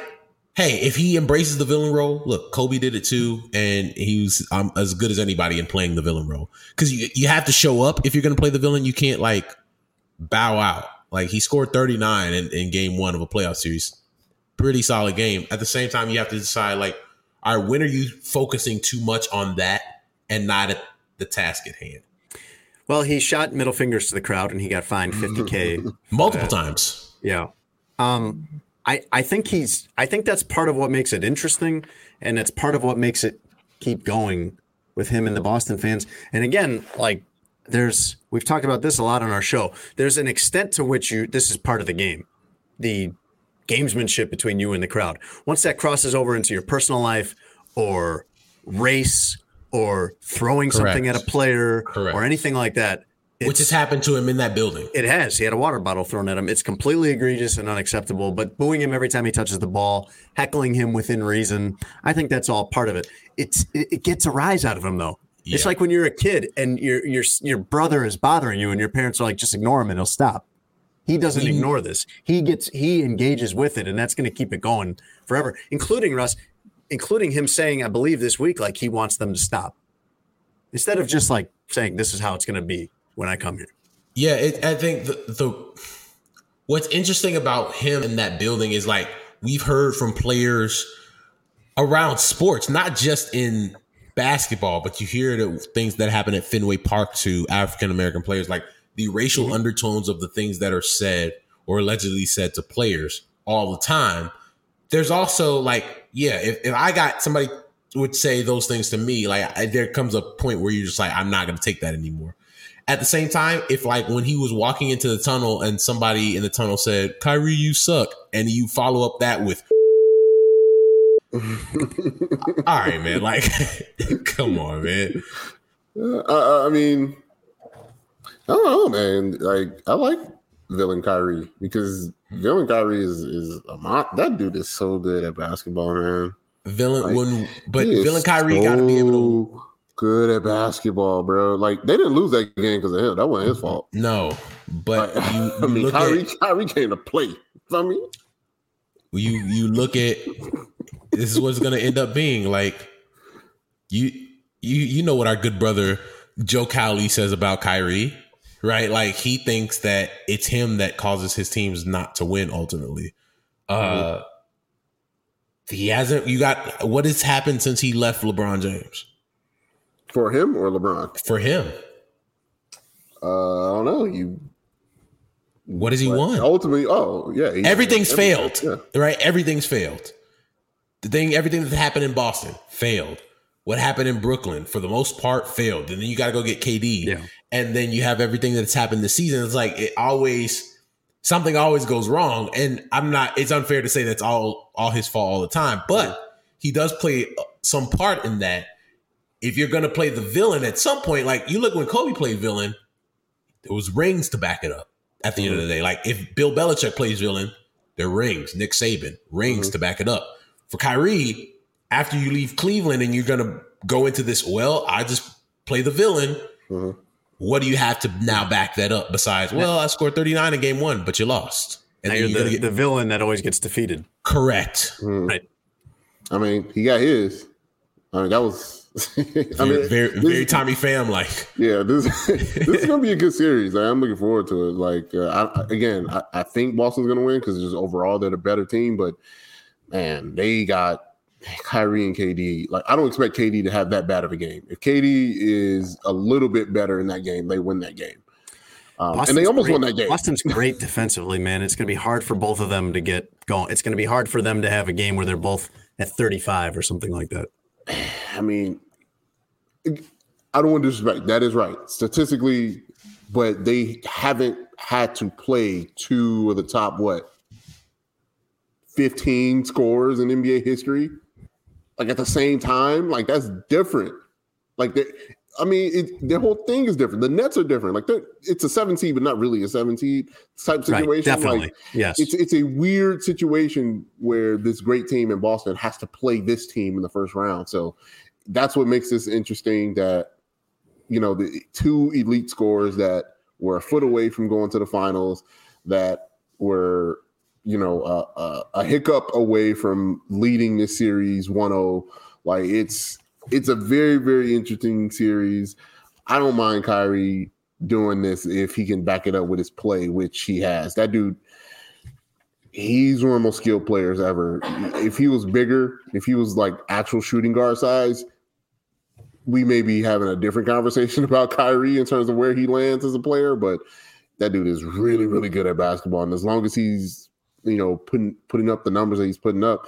hey, if he embraces the villain role, look, Kobe did it too, and he was um, as good as anybody in playing the villain role because you you have to show up if you're going to play the villain. You can't like bow out. Like he scored 39 in, in game one of a playoff series, pretty solid game. At the same time, you have to decide like all right, when are you focusing too much on that and not at the task at hand? Well, he shot middle fingers to the crowd and he got fined 50K. <laughs> Multiple times. Yeah. Um, I, I think he's, I think that's part of what makes it interesting. And it's part of what makes it keep going with him and the Boston fans. And again, like there's, we've talked about this a lot on our show. There's an extent to which you, this is part of the game. The gamesmanship between you and the crowd. Once that crosses over into your personal life or race or throwing Correct. something at a player Correct. or anything like that, which has happened to him in that building. It has. He had a water bottle thrown at him. It's completely egregious and unacceptable. But booing him every time he touches the ball, heckling him within reason, I think that's all part of it. It's it, it gets a rise out of him though. Yeah. It's like when you're a kid and your your your brother is bothering you, and your parents are like, just ignore him and he'll stop. He doesn't he, ignore this. He gets he engages with it, and that's going to keep it going forever. Including Russ, including him saying, I believe this week, like he wants them to stop, instead of just like saying this is how it's going to be when I come here. Yeah, it, I think the, the what's interesting about him in that building is like we've heard from players around sports, not just in basketball, but you hear the things that happen at Fenway Park to African American players, like the racial mm-hmm. undertones of the things that are said or allegedly said to players all the time. There's also like, yeah, if, if I got somebody would say those things to me, like I, there comes a point where you're just like, I'm not going to take that anymore. At the same time, if like when he was walking into the tunnel and somebody in the tunnel said, Kyrie, you suck, and you follow up that with, <laughs> all right, man, like, <laughs> come on, man. Uh, I mean, I don't know, man. Like I like villain Kyrie because villain Kyrie is is a mon- that dude is so good at basketball, man. Villain like, when but villain Kyrie so got to be able to good at basketball, bro. Like they didn't lose that game because of him. That wasn't his fault. No, but like, you, <laughs> I mean, Kyrie, at, Kyrie came to play. I mean, you you look at this is what's going to end up being like. You you you know what our good brother Joe Cowley says about Kyrie right? Like he thinks that it's him that causes his teams not to win ultimately. Uh he hasn't you got what has happened since he left LeBron James? For him or LeBron? For him. Uh I don't know. You what does he want? Ultimately, oh yeah, everything's failed, yeah. right? Everything's failed. The thing, everything that happened in Boston failed. What happened in Brooklyn, for the most part, failed. And then you got to go get KD, yeah. And then you have everything that's happened this season. It's like it always something always goes wrong, and I'm not. It's unfair to say that's all all his fault all the time, but he does play some part in that. If you're gonna play the villain at some point, like you look when Kobe played villain, there was rings to back it up. At the end of the day, like if Bill Belichick plays villain, there are rings. Nick Saban rings mm-hmm. to back it up. For Kyrie, after you leave Cleveland and you're gonna go into this, well, I just play the villain. Mm-hmm. What do you have to now back that up? Besides, well, I scored 39 in game one, but you lost. And then you're you're the, get the villain that always gets defeated. correct. Right. I mean, he got his. I mean, that was. <laughs> I Very, mean, very, this- very Tommy Pham like. Yeah, this <laughs> this is gonna be a good series. Like, I'm looking forward to it. Like uh, I, I- again, I, I think Boston's gonna win because just overall they're the better team. But man, they got Kyrie and KD. Like I don't expect KD to have that bad of a game. If KD is a little bit better in that game, they win that game. Um, and they almost great- won that game. Boston's great defensively, man. It's going to be hard for both of them to get going. It's going to be hard for them to have a game where they're both at 35 or something like that. <sighs> I mean, I don't want to disrespect. That is right, statistically, but they haven't had to play two of the top what fifteen scores in NBA history, like at the same time. Like that's different. Like I mean, it, the whole thing is different. The Nets are different. Like it's a seven seed, but not really a seven seed type Right, situation. definitely. Like, Yes. it's it's a weird situation where this great team in Boston has to play this team in the first round. So that's what makes this interesting. That you know the two elite scores that were a foot away from going to the finals, that were you know a hiccup away from leading this series 1-0. Like it's it's a very very interesting series. I don't mind Kyrie doing this if he can back it up with his play, which he has. That dude, he's one of the most skilled players ever. If he was bigger, if he was like actual shooting guard size, we may be having a different conversation <laughs> about Kyrie in terms of where he lands as a player. But that dude is really, really good at basketball, and as long as he's you know putting putting up the numbers that he's putting up,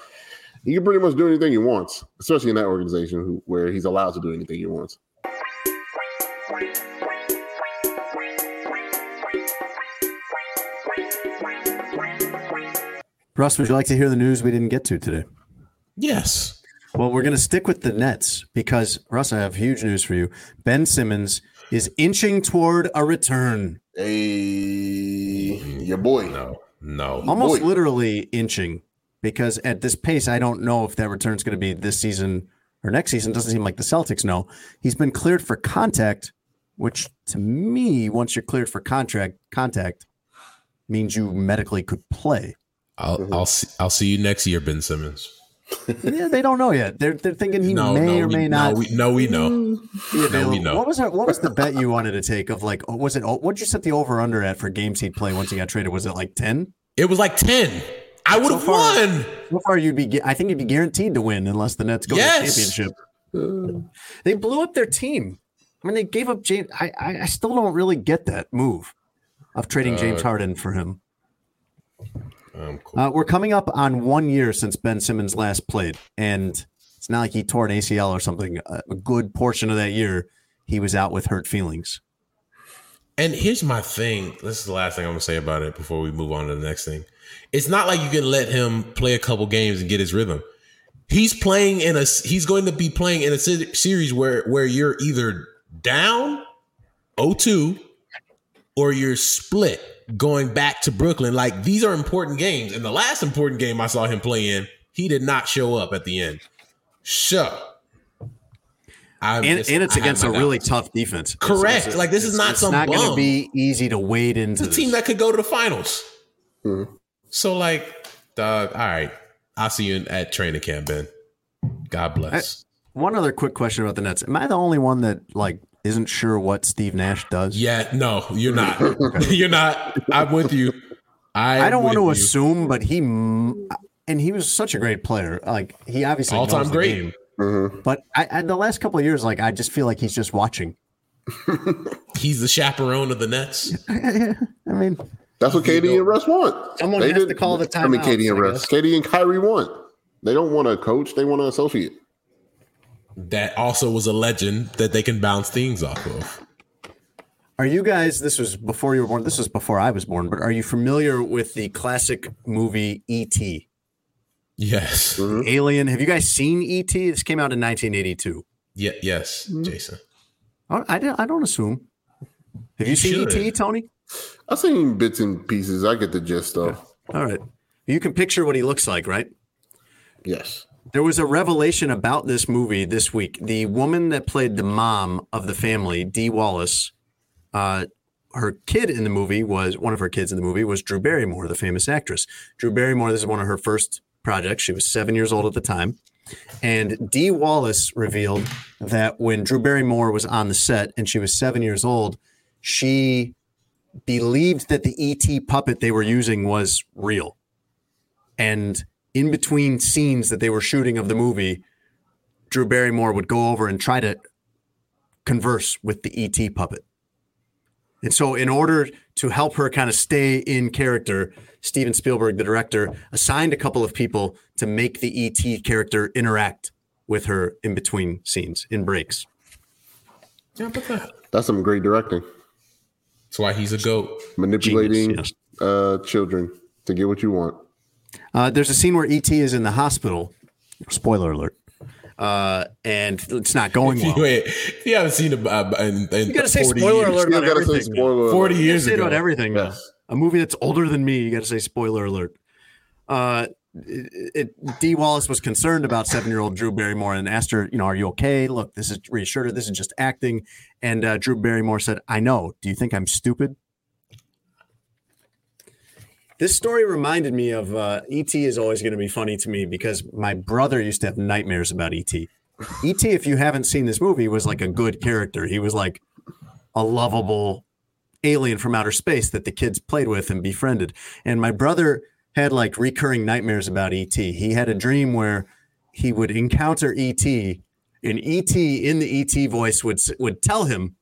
he can pretty much do anything he wants, especially in that organization who, where he's allowed to do anything he wants. Russ, would you like to hear the news we didn't get to today? Yes. Well, we're going to stick with the Nets because, Russ, I have huge news for you. Ben Simmons is inching toward a return. Hey, your boy. No, no. Almost Boy. literally inching because at this pace, I don't know if that return's going to be this season or next season. Doesn't seem like the Celtics know. He's been cleared for contact, which to me, once you're cleared for contract contact, means you medically could play. I'll mm-hmm. I'll see, I'll see you next year, Ben Simmons. Yeah, they don't know yet. They're they're thinking he No, may no, or we- may no, not. we- no, we know. be No, we know. What was our, what was the bet you wanted to take of like? Was it? What did you set the over under at for games he'd play once he got traded? Was it like ten? It was like ten. I would have far- won. So far, you'd be. I think you'd be guaranteed to win unless the Nets go Yes. to the championship. They blew up their team. I mean, they gave up James. I I, I still don't really get that move of trading James Uh, Harden for him. Um, cool. Uh, we're coming up on one year since Ben Simmons last played, and it's not like he tore an ACL or something. A, a good portion of that year, he was out with hurt feelings. And here's my thing. This is the last thing I'm gonna say about it before we move on to the next thing. It's not like you can let him play a couple games and get his rhythm. He's playing in a. He's going to be playing in a series where where you're either down 0-2 or you're split going back to Brooklyn. Like these are important games. And the last important game I saw him play in, he did not show up at the end. I- And, and it's I against a my really doubts. tough defense. Correct. it's- Like, this is not it's some not going to be easy to wade into. It's a team this. that could go to the finals. Mm-hmm. So, like, dog, all right. I'll see you at training camp, Ben. God bless. One other quick question about the Nets: Am I the only one that like isn't sure what Steve Nash does? yeah, no, you're not. <laughs> <laughs> you're not. I'm with you. I, I don't want to you. assume, but he and he was such a great player. Like he obviously All-time great. game. Mm-hmm. But I, I, the last couple of years, like I just feel like he's just watching. <laughs> He's the chaperone of the Nets. I mean, That's what KD and Russ want. Someone has to call the I mean, timeouts, KD and Russ. guess. KD and Kyrie want. They don't want a coach. They want an associate. That also was a legend that they can bounce things off of. Are you guys? This was before you were born. This was before I was born. But are you familiar with the classic movie E.T.? Yes. Alien. Have you guys seen E.T.? This came out in 1982. Yeah. Yes, Mm-hmm. Jason. Oh, I don't. I don't assume. Have you, You seen should. E.T. Tony? I've seen bits and pieces. I get the gist though. All right. You can picture what he looks like, right? Yes. There was a revelation about this movie this week. The woman that played the mom of the family, Dee Wallace, uh, her kid in the movie was one of her kids in the movie was Drew Barrymore, the famous actress. Drew Barrymore, this is one of her first projects. She was seven years old at the time. And Dee Wallace revealed that when Drew Barrymore was on the set and she was seven years old, she believed that the ET puppet they were using was real. And in between scenes that they were shooting of the movie, Drew Barrymore would go over and try to converse with the ET puppet. And so, in order to help her kind of stay in character, Steven Spielberg, the director, assigned a couple of people to make the ET character interact with her in between scenes, in breaks. Yeah, but that. That's some great directing. That's why he's a goat. Manipulating Genius, uh, children to get what you want. Uh, there's a scene where ET is in the hospital. Spoiler alert. Uh, and it's not going <laughs> well. Wait, if you haven't seen it uh, in, in You gotta say spoiler years, alert Still about gotta say everything. man. spoiler. 40 alert. years say ago. about everything. now. Yes. A movie that's older than me, you got to say spoiler alert. Uh, it, it, Dee Wallace was concerned about seven-year-old Drew Barrymore and asked her, you know, are you okay? Look, this is reassured her this is just acting. And uh, Drew Barrymore said, I know. Do you think I'm stupid? This story reminded me of uh, ET is always going to be funny to me because my brother used to have nightmares about ET. ET, if you haven't seen this movie, was like a good character. He was like a lovable alien from outer space that the kids played with and befriended. And my brother had like recurring nightmares about ET. He had a dream where he would encounter ET, and ET in the ET voice would would tell him,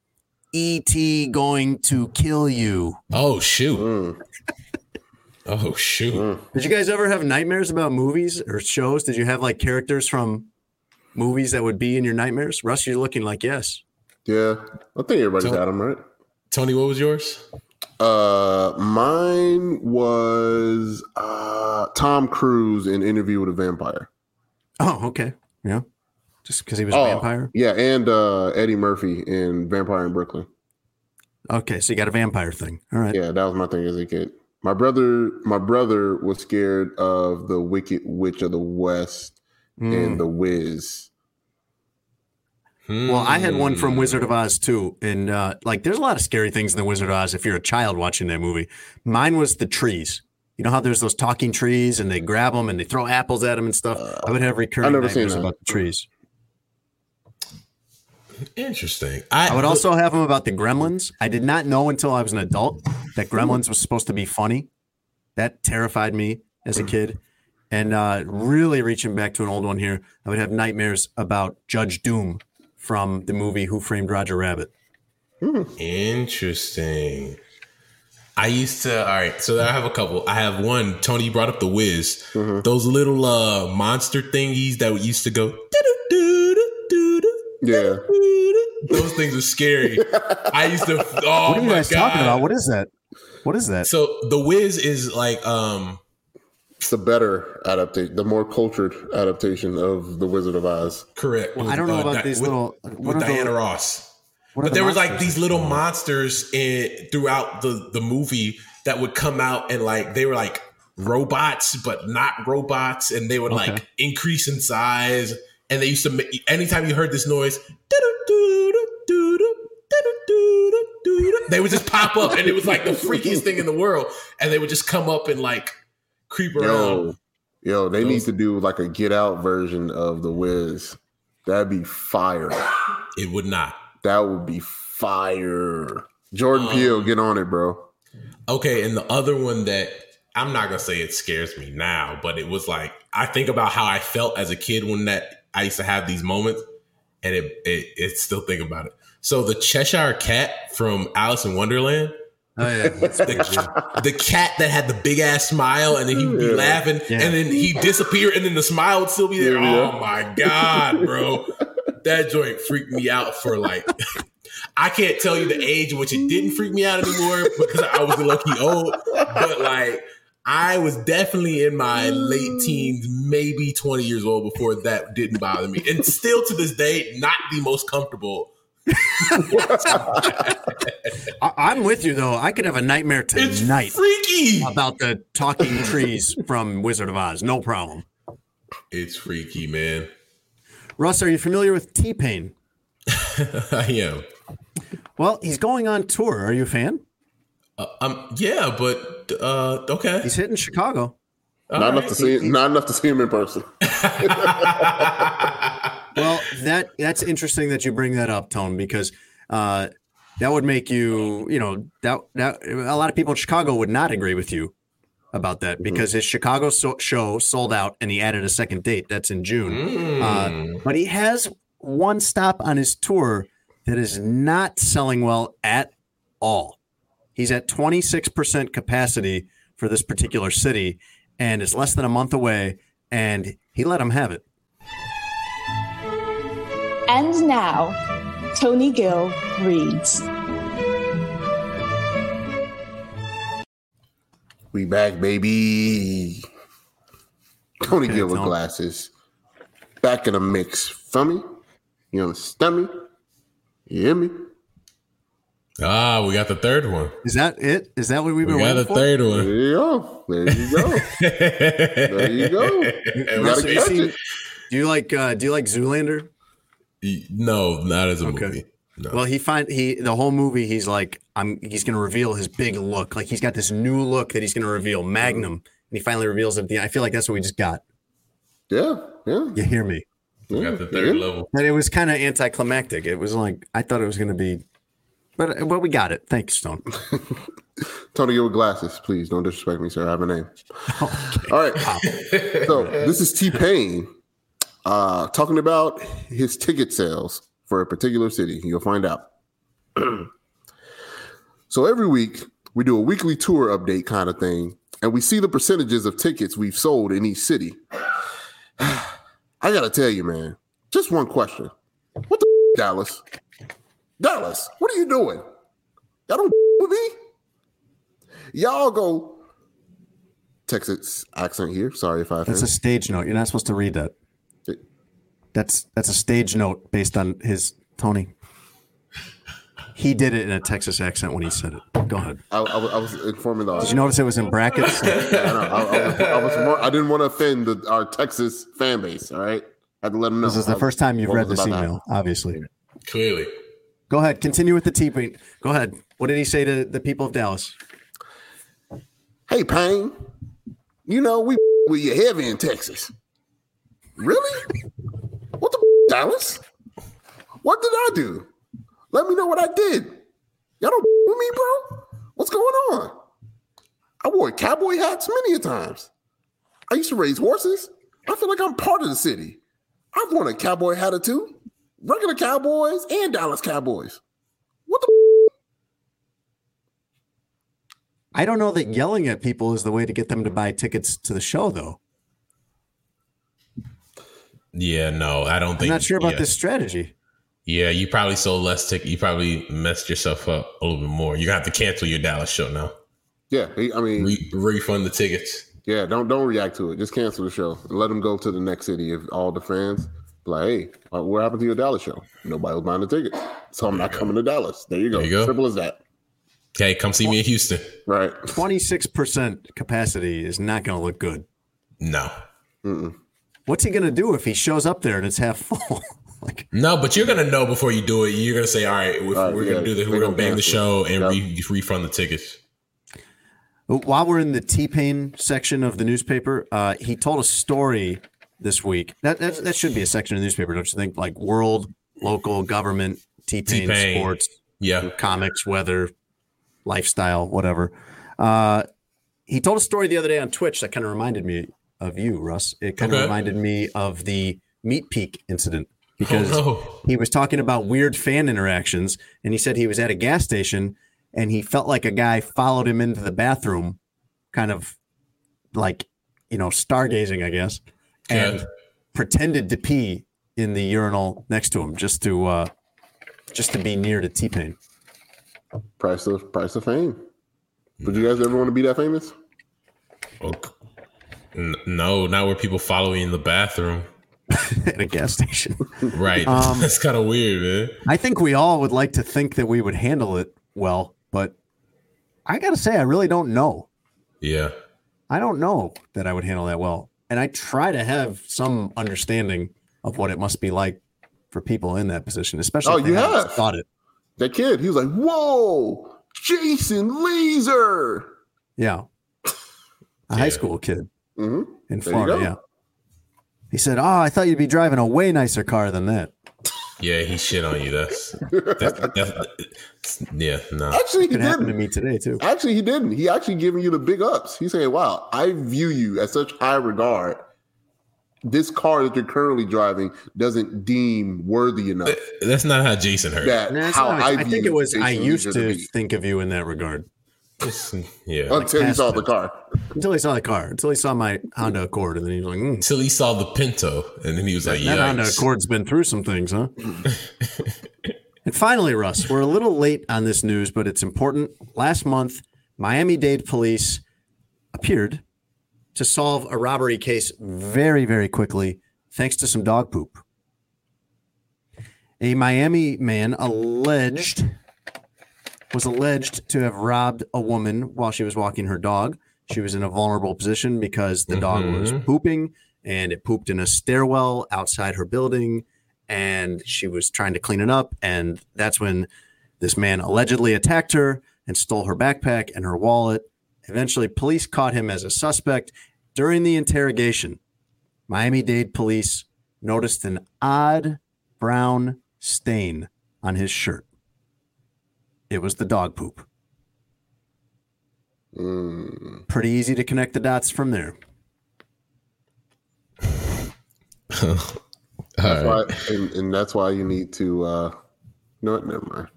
"ET going to kill you." Oh shoot! Mm. Oh shoot! Did you guys ever have nightmares about movies or shows? Did you have like characters from movies that would be in your nightmares? Russ, you're looking like yes. Yeah, I think everybody's So- had them, right? Tony, what was yours? Uh, mine was uh Tom Cruise in Interview with a Vampire. Oh, okay. Yeah. Just because he was a Oh, vampire? Yeah, and uh Eddie Murphy in Vampire in Brooklyn. Okay, so you got a vampire thing. All right. Yeah, that was my thing as a kid. My brother, my brother was scared of the Wicked Witch of the West Mm. and the Wiz. Well, I had one Hmm. from Wizard of Oz too, and uh, like, there's a lot of scary things in the Wizard of Oz if you're a child watching that movie. Mine was the trees. You know how there's those talking trees, and they grab them and they throw apples at them and stuff. I would have recurring nightmares about the trees. Interesting. I would also have them about the Gremlins. I did not know until I was an adult that Gremlins was supposed to be funny. That terrified me as a kid. And uh, really reaching back to an old one here, I would have nightmares about Judge Doom from the movie Who Framed Roger Rabbit. Interesting. I used to. All right, so I have a couple. I have one. Tony brought up the Wiz. Mm-hmm. Those little uh monster thingies that used to go. Yeah. Those things are scary. I used to. <laughs> Oh what are you my guys god! talking about? What is that? What is that? So the Wiz is like um It's the better adaptation, the more cultured adaptation of The Wizard of Oz. correct. Well, I don't know about these with, little- what with are Diana those- Ross. But the there was like these little monsters in throughout the the movie that would come out and like they were like robots but not robots and they would Okay. like increase in size and they used to make anytime you heard this noise <laughs> they would just pop up and it was like the freakiest thing in the world and they would just come up and like creep around Yo, yo, they need to do like a Get Out version of The Wiz. That'd be fire. it would not That would be fire. Jordan Peele, Um, get on it, bro. Okay, and the other one that I'm not gonna say it scares me now, but it was like I think about how I felt as a kid when that I used to have these moments, and it it, it still think about it. So the Cheshire Cat from Alice in Wonderland, Oh, yeah. <laughs> the, the cat that had the big ass smile, and then he'd be Yeah. laughing, Yeah. and then he'd disappear, and then the smile would still be there. Yeah, yeah. Oh my god, bro, that joint freaked me out for like. <laughs> I can't tell you the age in which it didn't freak me out anymore because I was lucky old. But like, I was definitely in my late mm. teens, maybe 20 years old before that didn't bother me. And still to this day, not the most comfortable. I, I'm with you though. I could have a nightmare tonight It's freaky about the talking trees from Wizard of Oz. No problem. It's freaky, man. Russ, are you familiar with T Pain? <laughs> I am. Well, he's going on tour. Are you a fan? Uh, um, yeah, but uh, okay. He's hitting Chicago. not enough to see. Not enough to see him in person. <laughs> Well, that that's interesting that you bring that up, Tone, because uh, that would make you, you know, that that a lot of people in Chicago would not agree with you about that because his Chicago so- show sold out and he added a second date. That's in June. Uh, but he has one stop on his tour that is not selling well at all. He's at 26% capacity for this particular city and it's less than a month away and he let him have it. And now, Tony Gill reads. We back, baby. Tony Gill with glasses. Back in the mix. Feel me? You understand me? You hear me? Ah, we got the third one. Is that it? Is that what we've been We been got waiting the for? third There one. you go. There you go. there you go. <laughs> You gotta catch seen- it. do you like uh, do you like Zoolander? No, not as a movie. No. Well, he find he the whole movie he's like I'm he's going to reveal his big look. Like he's got this new look that he's going to reveal, Magnum, and he finally reveals it. the. I feel like that's what we just got. Yeah, yeah. You hear me? We got the third level. But it was kind of anticlimactic. It was like I thought it was going to be, but but we got it. Thanks, <laughs> Tony. Tony with glasses. Please don't disrespect me, sir. I have a name. <laughs> All right. so this is T Pain uh, talking about his ticket sales for a particular city. You'll find out. <clears throat> so every week we do a weekly tour update kind of thing, and we see the percentages of tickets we've sold in each city. <sighs> I gotta tell you, man, just one question. What the Dallas? Dallas, what are you doing? Y'all don't <laughs> with me? Y'all go Texas accent here. Sorry if I That's a stage note. You're not supposed to read that. That's that's a stage note based on his Tony. He did it in a Texas accent when he said it. Go ahead. I, I was- I was informing the Did you notice it was in brackets? Yeah, <laughs> I, know. I, I was, I, was more, I didn't want to offend the, our Texas fan base. All right, I had to let them know. This is the I- first time you've read this about to email, obviously. Clearly. Go ahead. Continue with the T Pain. Go ahead. What did he say to the people of Dallas? Hey, Payne, you know we <laughs> with you heavy in Texas. Really? What the <laughs> Dallas? What did I do? Let me know what I did. Y'all don't <laughs> with me, bro. What's going on? I wore cowboy hats many a times. I used to raise horses. I feel like I'm part of the city. I've worn a cowboy hat or two. Regular Cowboys and Dallas Cowboys. What the? I don't know that yelling at people is the way to get them to buy tickets to the show, though. Yeah, no, I don't think. I'm not sure about yeah. this strategy. Yeah, you probably sold less ticket. You probably messed yourself up a little bit more. You're gonna have to cancel your Dallas show now. Yeah, I mean, Re- refund the tickets. Yeah, don't don't react to it. Just cancel the show. and Let them go to the next city. If all the fans be like, hey, uh, what happened to your Dallas show? Nobody was buying the tickets, so I'm not coming to Dallas. There you go. There you go. Simple as that. Okay, come see me in Houston. Right. 26% capacity is not going to look good. No. What's he going to do if he shows up there and it's half full? <laughs> No, but you're gonna know before you do it. You're gonna say, "All right, if we're yeah, gonna do this. We're gonna gonna bang the show and Yep. re- refund the tickets." While we're in the T Pain section of the newspaper, uh, he told a story this week. That, that that should be a section of the newspaper, don't you think? Like world, local, government, T Pain, sports, Yeah. comics, weather, lifestyle, whatever. Uh, he told a story the other day on Twitch that kind of reminded me of you, Russ. It kind of Okay. reminded me of the Meat Peak incident because Oh, no. he was talking about weird fan interactions and he said he was at a gas station and he felt like a guy followed him into the bathroom kind of like you know stargazing i guess and Okay. pretended to pee in the urinal next to him just to uh just to be near to T Pain. Price of price of fame. Would you guys ever want to be that famous? Oh, n- no, not where people follow you in the bathroom. <laughs> at a gas station. Right. Um, <laughs> That's kind of weird, man. I think we all would like to think that we would handle it well, but I got to say, I really don't know. Yeah. I don't know that I would handle that well. And I try to have some understanding of what it must be like for people in that position, especially Oh, if they you haven't thought it. That kid, he was like, "Whoa, Jason Lieser!" Yeah. A high school kid hmm in There Florida. Yeah. He said, Oh, I thought you'd be driving a way nicer car than that. Yeah, he shit on you. That's, that's, that's yeah, no. Actually, he Could happen to me today, too. Actually, he didn't. He actually giving you the big ups. He's saying, "Wow, I view you as such high regard. This car that you're currently driving doesn't deem worthy enough That's not how Jason heard. that No, how not- I, I, think it was, Jason I used Lieser to think of you in that regard Yeah. until he saw the car. until he saw the car, until he saw my Honda Accord. And then he was like, mm, Until he saw the Pinto, and then he was like, "Yeah." That Honda Accord's been through some things, huh? <laughs> and finally, Russ, we're a little late on this news, but it's important. Last month, Miami Dade police appeared to solve a robbery case very, very quickly, thanks to some dog poop. A Miami man alleged was alleged to have robbed a woman while she was walking her dog. She was in a vulnerable position because the dog was Mhm. pooping and it pooped in a stairwell outside her building and she was trying to clean it up and that's when this man allegedly attacked her and stole her backpack and her wallet. Eventually police caught him as a suspect during the interrogation. Miami-Dade police noticed an odd brown stain on his shirt. It was the dog poop. Mm. Pretty easy to connect the dots from there. <laughs> That's All why, and, and that's why you need to. uh No, what? never mind.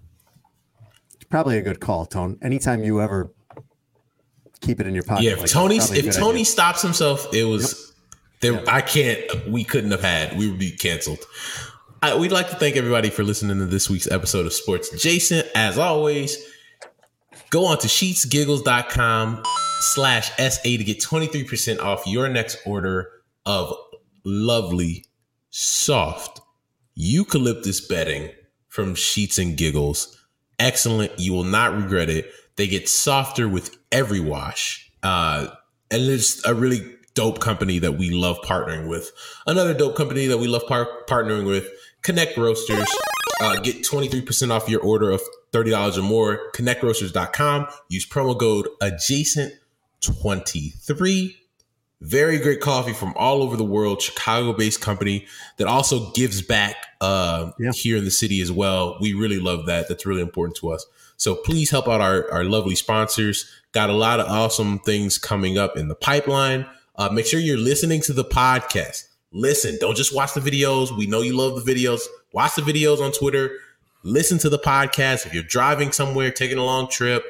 It's probably a good call, Tone. Anytime you ever keep it in your pocket. Yeah, if that, Tony if Tony idea. stops himself, it was there. I can't. We couldn't have had. We would be canceled. I, we'd like to thank everybody for listening to this week's episode of Sports Adjacent. As always, go on to sheetsgiggles.com slash SA to get 23% off your next order of lovely, soft eucalyptus bedding from Sheets and Giggles. Excellent. You will not regret it. They get softer with every wash. Uh, and it's a really dope company that we love partnering with. Another dope company that we love par- partnering with, Connect Roasters. Uh, get 23% off your order of $30 or more. ConnectRoasters.com. Use promo code adjacent23. Very great coffee from all over the world, Chicago based company that also gives back uh, here in the city as well. We really love that. That's really important to us. So please help out our, our lovely sponsors. Got a lot of awesome things coming up in the pipeline. Uh, make sure you're listening to the podcast. Listen, don't just watch the videos. We know you love the videos. Watch the videos on Twitter. Listen to the podcast. If you're driving somewhere, taking a long trip,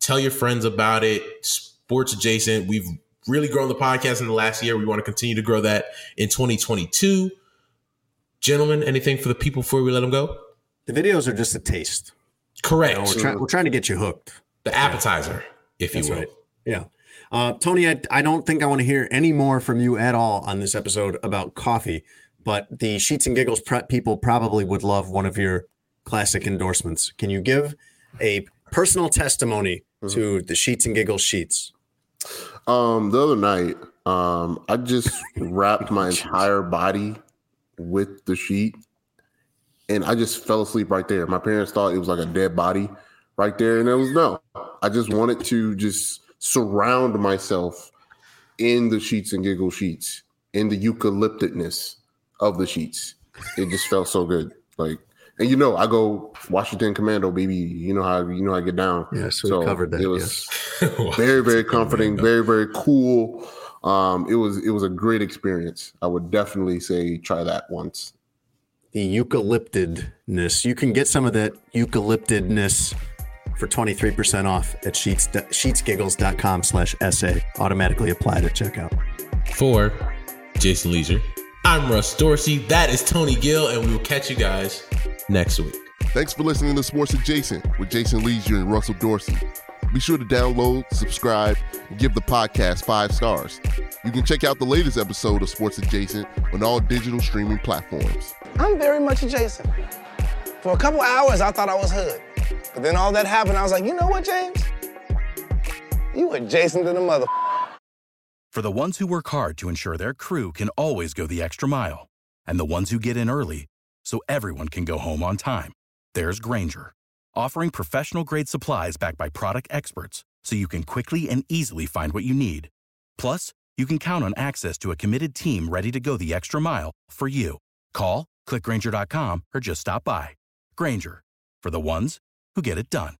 tell your friends about it. Sports adjacent. We've really grown the podcast in the last year. We want to continue to grow that in 2022. Gentlemen, anything for the people before we let them go? The videos are just a taste. Correct. You know, we're, try- we're trying to get you hooked. The appetizer, if you That's will. right. Yeah. Uh, Tony, I, I don't think I want to hear any more from you at all on this episode about coffee, but the Sheets and Giggles prep people probably would love one of your classic endorsements. Can you give a personal testimony to the Sheets and Giggles sheets? Um, the other night, um, I just <laughs> wrapped my entire body with the sheet, and I just fell asleep right there. My parents thought it was like a dead body right there, and it was no. I just wanted to just surround myself in the sheets and giggle sheets, in the eucalyptedness of the sheets. It just felt so good, like. And you know, I go Washington Commando, baby. You know how you know how I get down. Yeah, so we covered that, It was <laughs> very, very comforting, very, very cool. Um, it was it was a great experience. I would definitely say try that once. The eucalyptedness. You can get some of that eucalyptedness for 23% off at sheets, sheetsgiggles.com slash SA. Automatically applied at checkout. For Jason Lieser, I'm Russ Dorsey. That is Tony Gill, and we will catch you guys next week. Thanks for listening to Sports Adjacent with Jason Lieser and Russell Dorsey. Be sure to download, subscribe, and give the podcast five stars. You can check out the latest episode of Sports Adjacent on all digital streaming platforms. I'm very much adjacent. For a couple hours, I thought I was hood. But then all that happened, I was like, you know what, James? You adjacent to the mother. For the ones who work hard to ensure their crew can always go the extra mile, and the ones who get in early so everyone can go home on time, there's Grainger, offering professional grade supplies backed by product experts so you can quickly and easily find what you need. Plus, you can count on access to a committed team ready to go the extra mile for you. Call, clickgrainger.com, or just stop by. Grainger, for the ones who get it done.